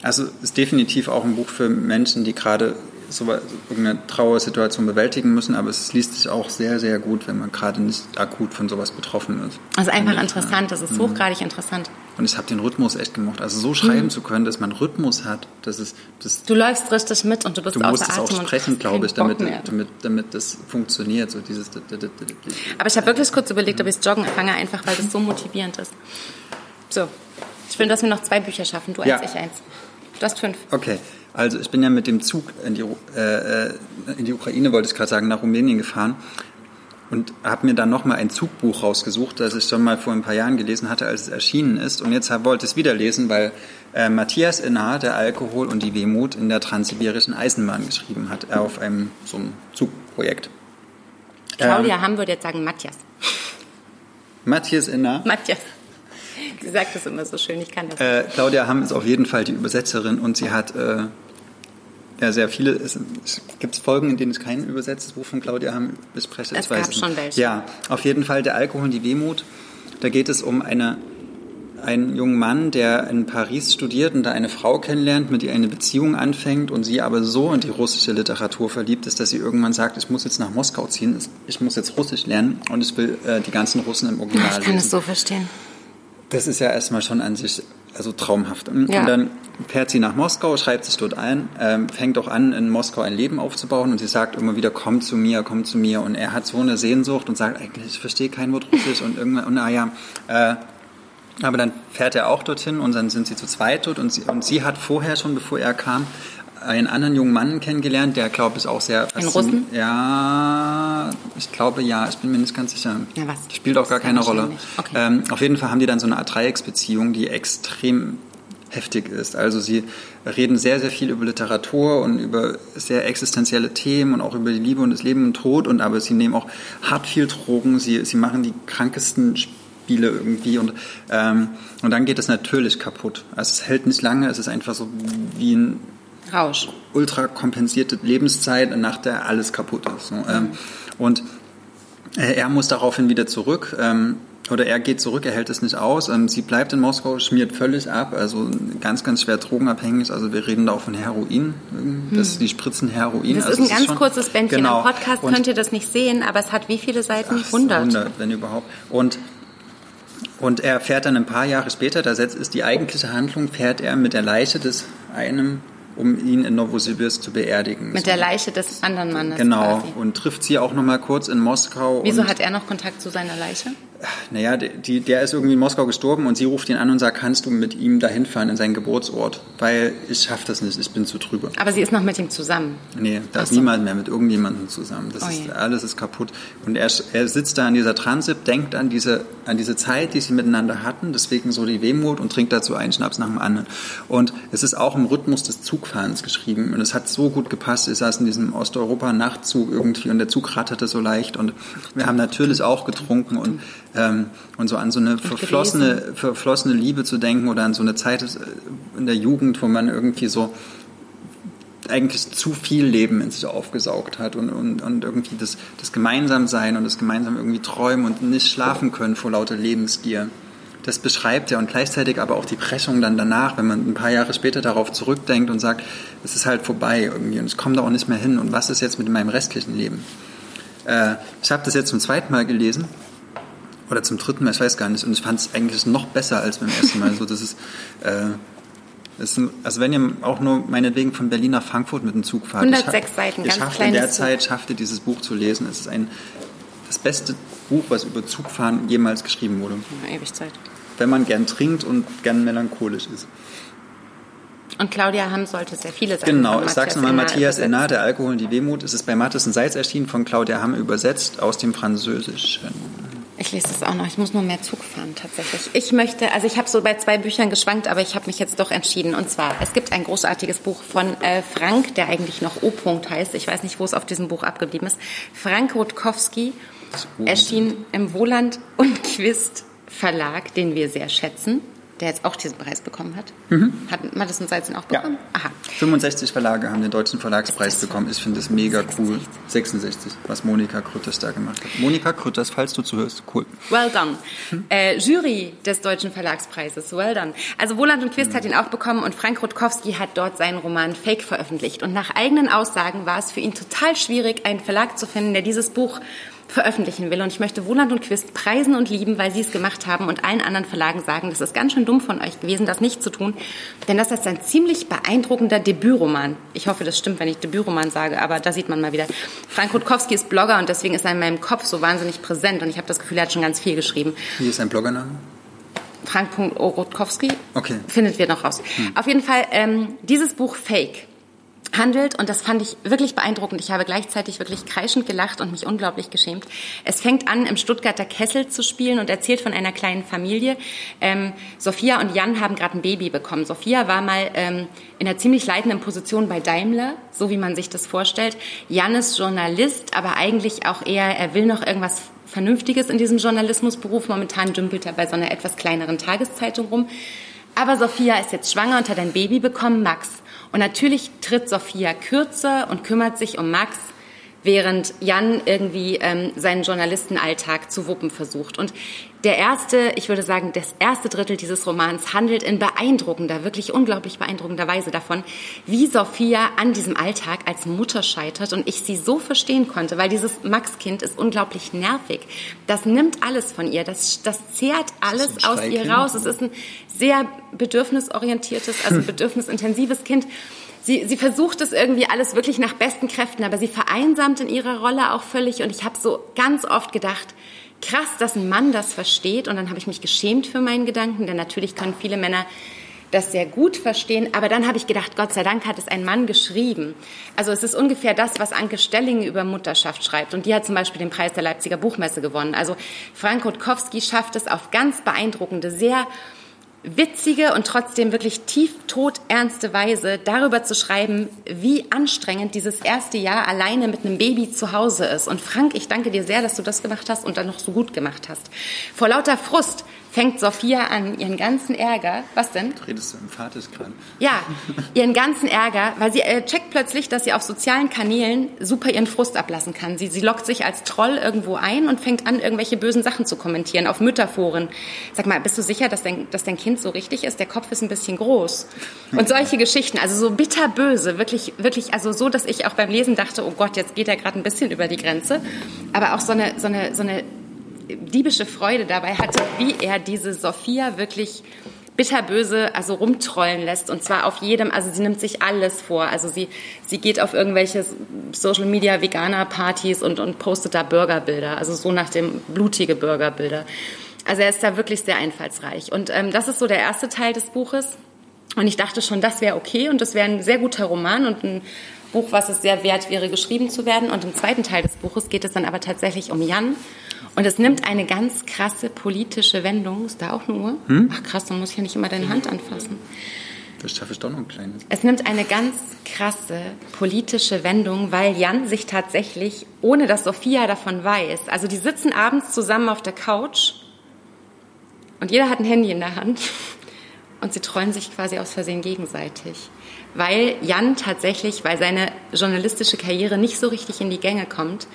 S2: also ist definitiv auch ein Buch für Menschen, die gerade so irgendeine Trauersituation bewältigen müssen, aber es liest sich auch sehr, sehr gut, wenn man gerade nicht akut von sowas betroffen ist.
S1: Also einfach interessant, das ist mhm. hochgradig interessant.
S2: Und ich habe den Rhythmus echt gemocht. Also so schreiben mhm. zu können, dass man Rhythmus hat, das ist das.
S1: Du läufst richtig mit und du bist
S2: du musst es auch sprechen, glaube ich, damit, damit, damit das funktioniert. So dieses.
S1: Aber ich habe wirklich kurz überlegt, ob ich Joggen fange, einfach weil das so motivierend ist. So, ich will, dass wir noch zwei Bücher schaffen. Du eins, ja. ich eins. Du hast fünf.
S2: Okay. Also ich bin ja mit dem Zug in die, äh, in die Ukraine, wollte ich gerade sagen, nach Rumänien gefahren und habe mir dann nochmal ein Zugbuch rausgesucht, das ich schon mal vor ein paar Jahren gelesen hatte, als es erschienen ist. Und jetzt wollte ich es wieder lesen, weil äh, Matthias Inhar, der Alkohol und die Wehmut in der transsibirischen Eisenbahn geschrieben hat, er auf einem so einem Zugprojekt.
S1: Claudia ähm, Hamm würde jetzt sagen Matthias.
S2: Matthias Inhar.
S1: Matthias. Sie sagt das immer so schön, ich kann das.
S2: Äh, Claudia Hamm ist auf jeden Fall die Übersetzerin und sie hat äh, ja sehr viele. Es, es gibt Folgen, in denen es kein übersetztes Buch von Claudia Hamm bespreche.
S1: Es gab schon welche.
S2: Ja, auf jeden Fall der Alkohol und die Wehmut. Da geht es um eine, einen jungen Mann, der in Paris studiert und da eine Frau kennenlernt, mit ihr eine Beziehung anfängt und sie aber so in die russische Literatur verliebt ist, dass sie irgendwann sagt, ich muss jetzt nach Moskau ziehen, ich muss jetzt Russisch lernen und ich will äh, die ganzen Russen im Original lesen.
S1: Ich kann es so verstehen.
S2: Das ist ja erstmal schon an sich also traumhaft. Und ja. dann fährt sie nach Moskau, schreibt sich dort ein, ähm, fängt auch an, in Moskau ein Leben aufzubauen und sie sagt immer wieder, komm zu mir, komm zu mir. Und er hat so eine Sehnsucht und sagt, eigentlich, ich verstehe kein Wort Russisch und irgendwann, und naja, äh, aber dann fährt er auch dorthin und dann sind sie zu zweit dort und sie, und sie hat vorher schon, bevor er kam, einen anderen jungen Mann kennengelernt, der, glaube ich, auch sehr...
S1: In Russen?
S2: Ja, ich glaube ja, ich bin mir nicht ganz sicher.
S1: Ja, was?
S2: Spielt auch gar keine Rolle. Okay. Ähm, auf jeden Fall haben die dann so eine Art Dreiecksbeziehung, die extrem heftig ist. Also sie reden sehr, sehr viel über Literatur und über sehr existenzielle Themen und auch über die Liebe und das Leben und Tod. Und aber sie nehmen auch hart viel Drogen. Sie, sie machen die krankesten Spiele irgendwie und ähm, und dann geht es natürlich kaputt. Also es hält nicht lange. Es ist einfach so wie ein
S1: Rausch.
S2: Ultra kompensierte Lebenszeit, nach der alles kaputt ist. So, ähm, und äh, er muss daraufhin wieder zurück. Ähm, oder er geht zurück, er hält es nicht aus. Ähm, sie bleibt in Moskau, schmiert völlig ab, also ganz, ganz schwer drogenabhängig. Also wir reden da auch von Heroin. Das, hm. Die spritzen Heroin.
S1: Das
S2: also
S1: ist ein ganz ist kurzes Bändchen. Genau. Am Podcast und könnt ihr das nicht sehen, aber es hat wie viele Seiten? Ach, 100.
S2: 100, wenn überhaupt. Und und er fährt dann ein paar Jahre später, da ist die eigentliche Handlung, fährt er mit der Leiche des einem um ihn in Novosibirsk zu beerdigen.
S1: Mit der Leiche des anderen Mannes.
S2: Genau. Quasi. Und trifft sie auch noch mal kurz in Moskau.
S1: Wieso hat er noch Kontakt zu seiner Leiche?
S2: Naja, die, der ist irgendwie in Moskau gestorben und sie ruft ihn an und sagt, kannst du mit ihm dahin fahren in seinen Geburtsort? Weil ich schaffe das nicht, ich bin zu trübe.
S1: Aber sie ist noch mit ihm zusammen?
S2: Nee, da ist so. niemand mehr mit irgendjemandem zusammen. Das oh ist, alles ist kaputt. Und er, er sitzt da an dieser Transit, denkt an diese, an diese Zeit, die sie miteinander hatten, deswegen so die Wehmut und trinkt dazu einen Schnaps nach dem anderen. Und es ist auch im Rhythmus des Zugfahrens geschrieben und es hat so gut gepasst. Ich saß in diesem Osteuropa-Nachtzug irgendwie und der Zug ratterte so leicht und wir haben natürlich auch getrunken und ähm, und so an so eine verflossene, verflossene Liebe zu denken oder an so eine Zeit in der Jugend, wo man irgendwie so eigentlich zu viel Leben in sich aufgesaugt hat und, und, und irgendwie das, das Gemeinsamsein und das gemeinsam irgendwie träumen und nicht schlafen können vor lauter Lebensgier. Das beschreibt er und gleichzeitig aber auch die Brechung dann danach, wenn man ein paar Jahre später darauf zurückdenkt und sagt, es ist halt vorbei irgendwie und es kommt auch nicht mehr hin und was ist jetzt mit meinem restlichen Leben? Äh, ich habe das jetzt zum zweiten Mal gelesen oder zum dritten Mal, ich weiß gar nicht, und ich fand es eigentlich noch besser als beim ersten Mal. So, das ist, äh, das ist, also wenn ihr auch nur meinetwegen von Berlin nach Frankfurt mit dem Zug fahrt,
S1: 106 ich, Seiten,
S2: ganz schafft in der Zeit schaffte dieses Buch zu lesen. Es ist ein das beste Buch, was über Zugfahren jemals geschrieben wurde.
S1: Ja, ewig Zeit.
S2: Wenn man gern trinkt und gern melancholisch ist.
S1: Und Claudia Hamm sollte sehr viele
S2: sein. Genau, ich sag's nochmal, Matthias Enna, Der Alkohol und die Wehmut. Es ist bei und Seitz erschienen, von Claudia Hamm übersetzt aus dem Französischen.
S1: Ich lese das auch noch. Ich muss nur mehr Zug fahren, tatsächlich. Ich möchte, also ich habe so bei zwei Büchern geschwankt, aber ich habe mich jetzt doch entschieden. Und zwar, es gibt ein großartiges Buch von äh, Frank, der eigentlich noch O-Punkt heißt. Ich weiß nicht, wo es auf diesem Buch abgeblieben ist. Frank Rutkowski erschien im Wohland und Quist Verlag, den wir sehr schätzen der jetzt auch diesen Preis bekommen hat. Mhm. Hat Madison Salzen auch bekommen?
S2: Ja. Aha. 65 Verlage haben den Deutschen Verlagspreis bekommen. Ich finde das mega 66. cool. 66, was Monika Krütters da gemacht hat. Monika Krütters, falls du zuhörst, cool.
S1: Well done. Hm? Äh, Jury des Deutschen Verlagspreises, well done. Also Woland und Quist mhm. hat ihn auch bekommen und Frank Rutkowski hat dort seinen Roman Fake veröffentlicht. Und nach eigenen Aussagen war es für ihn total schwierig, einen Verlag zu finden, der dieses Buch veröffentlichen will. Und ich möchte Wohland und Quist preisen und lieben, weil sie es gemacht haben und allen anderen Verlagen sagen, das ist ganz schön dumm von euch gewesen, das nicht zu tun. Denn das ist ein ziemlich beeindruckender Debütroman. Ich hoffe, das stimmt, wenn ich Debütroman sage, aber da sieht man mal wieder. Frank Rutkowski ist Blogger und deswegen ist er in meinem Kopf so wahnsinnig präsent und ich habe das Gefühl, er hat schon ganz viel geschrieben.
S2: Wie ist sein Bloggername?
S1: Frank Rutkowski. Okay. Findet wir noch raus. Hm. Auf jeden Fall, ähm, dieses Buch Fake handelt und das fand ich wirklich beeindruckend. Ich habe gleichzeitig wirklich kreischend gelacht und mich unglaublich geschämt. Es fängt an, im Stuttgarter Kessel zu spielen und erzählt von einer kleinen Familie. Ähm, Sophia und Jan haben gerade ein Baby bekommen. Sophia war mal ähm, in einer ziemlich leitenden Position bei Daimler, so wie man sich das vorstellt. Jan ist Journalist, aber eigentlich auch eher, er will noch irgendwas Vernünftiges in diesem Journalismusberuf. Momentan dümpelt er bei so einer etwas kleineren Tageszeitung rum. Aber Sophia ist jetzt schwanger und hat ein Baby bekommen, Max. Und natürlich tritt Sophia kürzer und kümmert sich um Max, während Jan irgendwie ähm, seinen Journalistenalltag zu wuppen versucht. Und der erste, ich würde sagen, das erste Drittel dieses Romans handelt in beeindruckender, wirklich unglaublich beeindruckender Weise davon, wie Sophia an diesem Alltag als Mutter scheitert und ich sie so verstehen konnte, weil dieses Max-Kind ist unglaublich nervig. Das nimmt alles von ihr, das, das zehrt alles aus ihr raus. Es ist ein sehr bedürfnisorientiertes, also *laughs* bedürfnisintensives Kind. Sie, sie versucht es irgendwie alles wirklich nach besten Kräften, aber sie vereinsamt in ihrer Rolle auch völlig. Und ich habe so ganz oft gedacht, krass, dass ein Mann das versteht. Und dann habe ich mich geschämt für meinen Gedanken, denn natürlich können viele Männer das sehr gut verstehen. Aber dann habe ich gedacht, Gott sei Dank hat es ein Mann geschrieben. Also es ist ungefähr das, was Anke Stelling über Mutterschaft schreibt. Und die hat zum Beispiel den Preis der Leipziger Buchmesse gewonnen. Also Frank Rutkowski schafft es auf ganz beeindruckende, sehr witzige und trotzdem wirklich tief ernste Weise darüber zu schreiben, wie anstrengend dieses erste Jahr alleine mit einem Baby zu Hause ist. Und Frank, ich danke dir sehr, dass du das gemacht hast und dann noch so gut gemacht hast. Vor lauter Frust fängt Sophia an, ihren ganzen Ärger, was denn?
S2: Redest du emphatisch gerade.
S1: Ja, ihren ganzen Ärger, weil sie äh, checkt plötzlich, dass sie auf sozialen Kanälen super ihren Frust ablassen kann. Sie, sie lockt sich als Troll irgendwo ein und fängt an, irgendwelche bösen Sachen zu kommentieren auf Mütterforen. Sag mal, bist du sicher, dass dein, dass dein Kind so richtig ist? Der Kopf ist ein bisschen groß. Und solche Geschichten, also so bitterböse, wirklich, wirklich, also so, dass ich auch beim Lesen dachte, oh Gott, jetzt geht er gerade ein bisschen über die Grenze. Aber auch so eine, so eine, so eine diebische Freude dabei hatte, wie er diese Sophia wirklich bitterböse also rumtrollen lässt. Und zwar auf jedem also sie nimmt sich alles vor. Also sie sie geht auf irgendwelche Social Media Veganer Partys und und postet da Burgerbilder. Also so nach dem blutige Burgerbilder. Also er ist da wirklich sehr einfallsreich. Und ähm, das ist so der erste Teil des Buches. Und ich dachte schon das wäre okay und das wäre ein sehr guter Roman und ein Buch was es sehr wert wäre geschrieben zu werden. Und im zweiten Teil des Buches geht es dann aber tatsächlich um Jan und es nimmt eine ganz krasse politische Wendung. Ist da auch eine Uhr? Hm? Ach krass, dann muss ich ja nicht immer deine Hand anfassen.
S2: Das schaffe ich doch noch ein kleines.
S1: Es nimmt eine ganz krasse politische Wendung, weil Jan sich tatsächlich, ohne dass Sophia davon weiß, also die sitzen abends zusammen auf der Couch und jeder hat ein Handy in der Hand *laughs* und sie trollen sich quasi aus Versehen gegenseitig. Weil Jan tatsächlich, weil seine journalistische Karriere nicht so richtig in die Gänge kommt,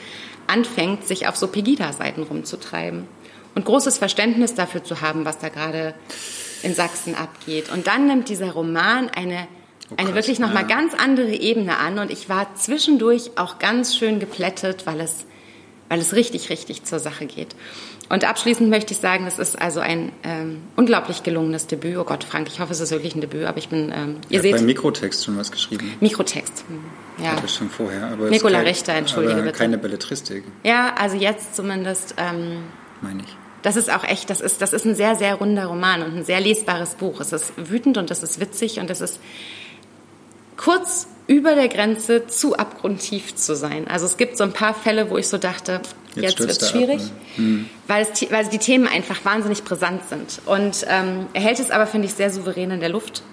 S1: anfängt, sich auf so Pegida-Seiten rumzutreiben und großes Verständnis dafür zu haben, was da gerade in Sachsen abgeht. Und dann nimmt dieser Roman eine, oh, eine wirklich nochmal ganz andere Ebene an und ich war zwischendurch auch ganz schön geplättet, weil es, weil es richtig, richtig zur Sache geht. Und abschließend möchte ich sagen, es ist also ein ähm, unglaublich gelungenes Debüt. Oh Gott, Frank, ich hoffe, es ist wirklich ein Debüt, aber ich bin, ähm,
S2: ihr ja, seht... Bei Mikrotext schon was geschrieben.
S1: Mikrotext,
S2: hm, ja. Hatte schon vorher, aber...
S1: Nikola kein, Richter, entschuldige aber
S2: bitte. keine Belletristik.
S1: Ja, also jetzt zumindest... Ähm,
S2: Meine ich.
S1: Das ist auch echt, das ist, das ist ein sehr, sehr runder Roman und ein sehr lesbares Buch. Es ist wütend und es ist witzig und es ist kurz über der Grenze zu abgrundtief zu sein. Also es gibt so ein paar Fälle, wo ich so dachte, jetzt, jetzt wird es schwierig, ab, ne? mhm. weil, es, weil die Themen einfach wahnsinnig brisant sind. Und ähm, er hält es aber, finde ich, sehr souverän in der Luft.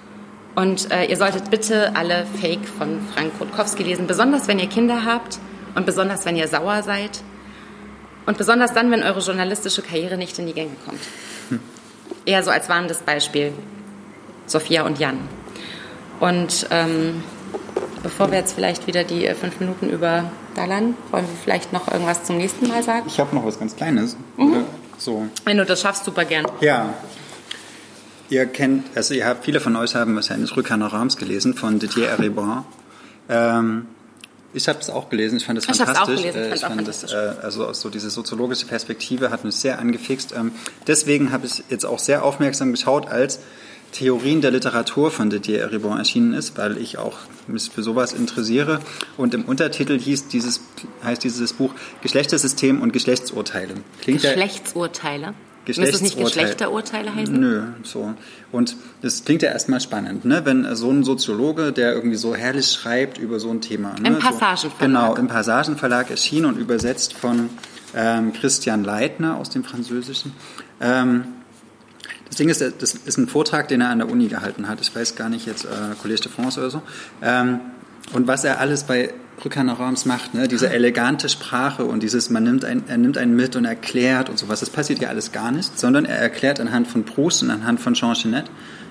S1: Und äh, ihr solltet bitte alle Fake von Frank Rutkowski lesen, besonders wenn ihr Kinder habt und besonders wenn ihr sauer seid und besonders dann, wenn eure journalistische Karriere nicht in die Gänge kommt. Hm. Eher so als warnendes Beispiel. Sophia und Jan. Und ähm, bevor wir jetzt vielleicht wieder die äh, fünf Minuten überdallern, wollen wir vielleicht noch irgendwas zum nächsten Mal sagen?
S2: Ich habe noch was ganz Kleines. Mhm.
S1: So. Wenn du das schaffst, super gern.
S2: Ja. Ihr kennt, also ihr habt, viele von euch haben wahrscheinlich Rückkehr Rams gelesen von Didier Eribon. Ähm, ich habe es auch gelesen, ich fand es fantastisch. Auch gelesen, äh, ich fand das, äh, also so diese soziologische Perspektive hat mich sehr angefixt. Ähm, deswegen habe ich jetzt auch sehr aufmerksam geschaut, als Theorien der Literatur von Didier Eribon erschienen ist, weil ich auch mich für sowas interessiere. Und im Untertitel hieß dieses, heißt dieses Buch Geschlechtersystem und Geschlechtsurteile.
S1: Klingt Geschlechtsurteile? Müsste es nicht Geschlechterurteile heißen?
S2: Nö, so. Und das klingt ja erstmal spannend, ne? wenn so ein Soziologe, der irgendwie so herrlich schreibt über so ein Thema.
S1: Ne? Im Passagenverlag.
S2: So, genau, im Passagenverlag erschienen und übersetzt von ähm, Christian Leitner aus dem Französischen. Ähm, das Ding ist, das ist ein Vortrag, den er an der Uni gehalten hat. Ich weiß gar nicht jetzt, äh, Collège de France oder so. Ähm, und was er alles bei Rückkehr Rams macht, ne? diese elegante Sprache und dieses, man nimmt ein, er nimmt einen mit und erklärt und sowas, das passiert ja alles gar nicht, sondern er erklärt anhand von Proust und anhand von Jean Genet.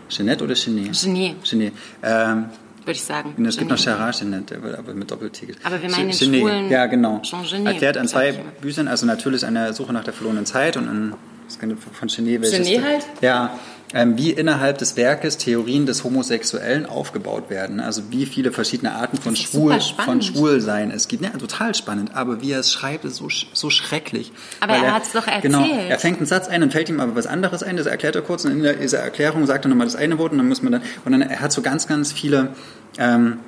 S2: Genet oder Genet?
S1: Genet.
S2: Genet. Ähm,
S1: würde ich sagen.
S2: Es gibt noch Genet, der wird aber mit Doppel-T
S1: Aber wir meinen den schwulen
S2: Ja, genau. Jean Genet. Erklärt an zwei Büchern, also natürlich eine Suche nach der verlorenen Zeit und ein das von Genet.
S1: Genet halt?
S2: Ja, wie innerhalb des Werkes Theorien des Homosexuellen aufgebaut werden. Also wie viele verschiedene Arten von Schwul, von Schwulsein es gibt. Ja, total spannend. Aber wie er es schreibt, ist so, so schrecklich.
S1: Aber er, er hat es doch erzählt. Genau,
S2: er fängt einen Satz ein und fällt ihm aber was anderes ein. Das erklärt er kurz und in dieser Erklärung sagt er nochmal das eine Wort und dann muss man dann, und dann, er hat so ganz, ganz viele, ähm,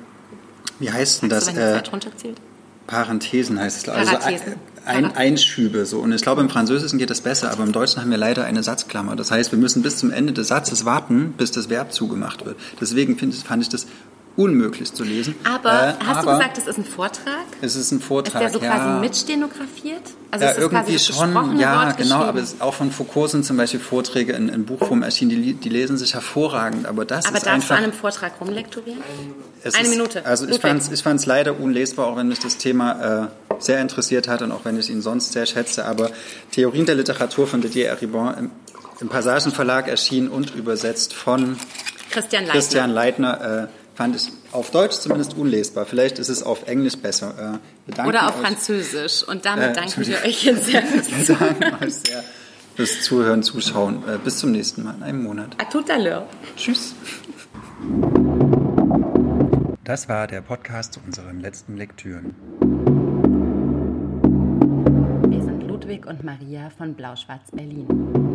S2: wie heißt denn das?
S1: Du, wenn äh?
S2: Parenthesen heißt es. Also ein, Einschübe so. Und ich glaube, im Französischen geht das besser, aber im Deutschen haben wir leider eine Satzklammer. Das heißt, wir müssen bis zum Ende des Satzes warten, bis das Verb zugemacht wird. Deswegen find, fand ich das unmöglich zu lesen.
S1: Aber äh, hast aber du gesagt, es ist ein Vortrag?
S2: Es ist ein Vortrag.
S1: Ist der so
S2: ja.
S1: quasi mitstenografiert?
S2: Also ja, irgendwie schon, ja, genau. Aber auch von Foucault sind zum Beispiel Vorträge in, in Buchform erschienen, die, die lesen sich hervorragend. Aber das
S1: aber
S2: ist einfach. Aber
S1: darfst du an einem Vortrag rumlektorieren? Eine
S2: ist,
S1: Minute.
S2: Also ich fand es ich fand's leider unlesbar, auch wenn mich das Thema äh, sehr interessiert hat und auch wenn ich ihn sonst sehr schätze. Aber Theorien der Literatur von Didier Eribon im, im Passagenverlag erschienen und übersetzt von
S1: Christian Leitner.
S2: Christian Leitner äh, fand ich auf Deutsch zumindest unlesbar. Vielleicht ist es auf Englisch besser.
S1: Äh, Oder auf euch, Französisch. Und damit äh, danken wir euch jetzt sehr *laughs* fürs
S2: Zuhören. sehr fürs Zuhören, Zuschauen. Äh, bis zum nächsten Mal in einem Monat.
S1: A tout à l'heure.
S2: Tschüss. Das war der Podcast zu unseren letzten Lektüren.
S1: Ludwig und Maria von Blau-Schwarz Berlin.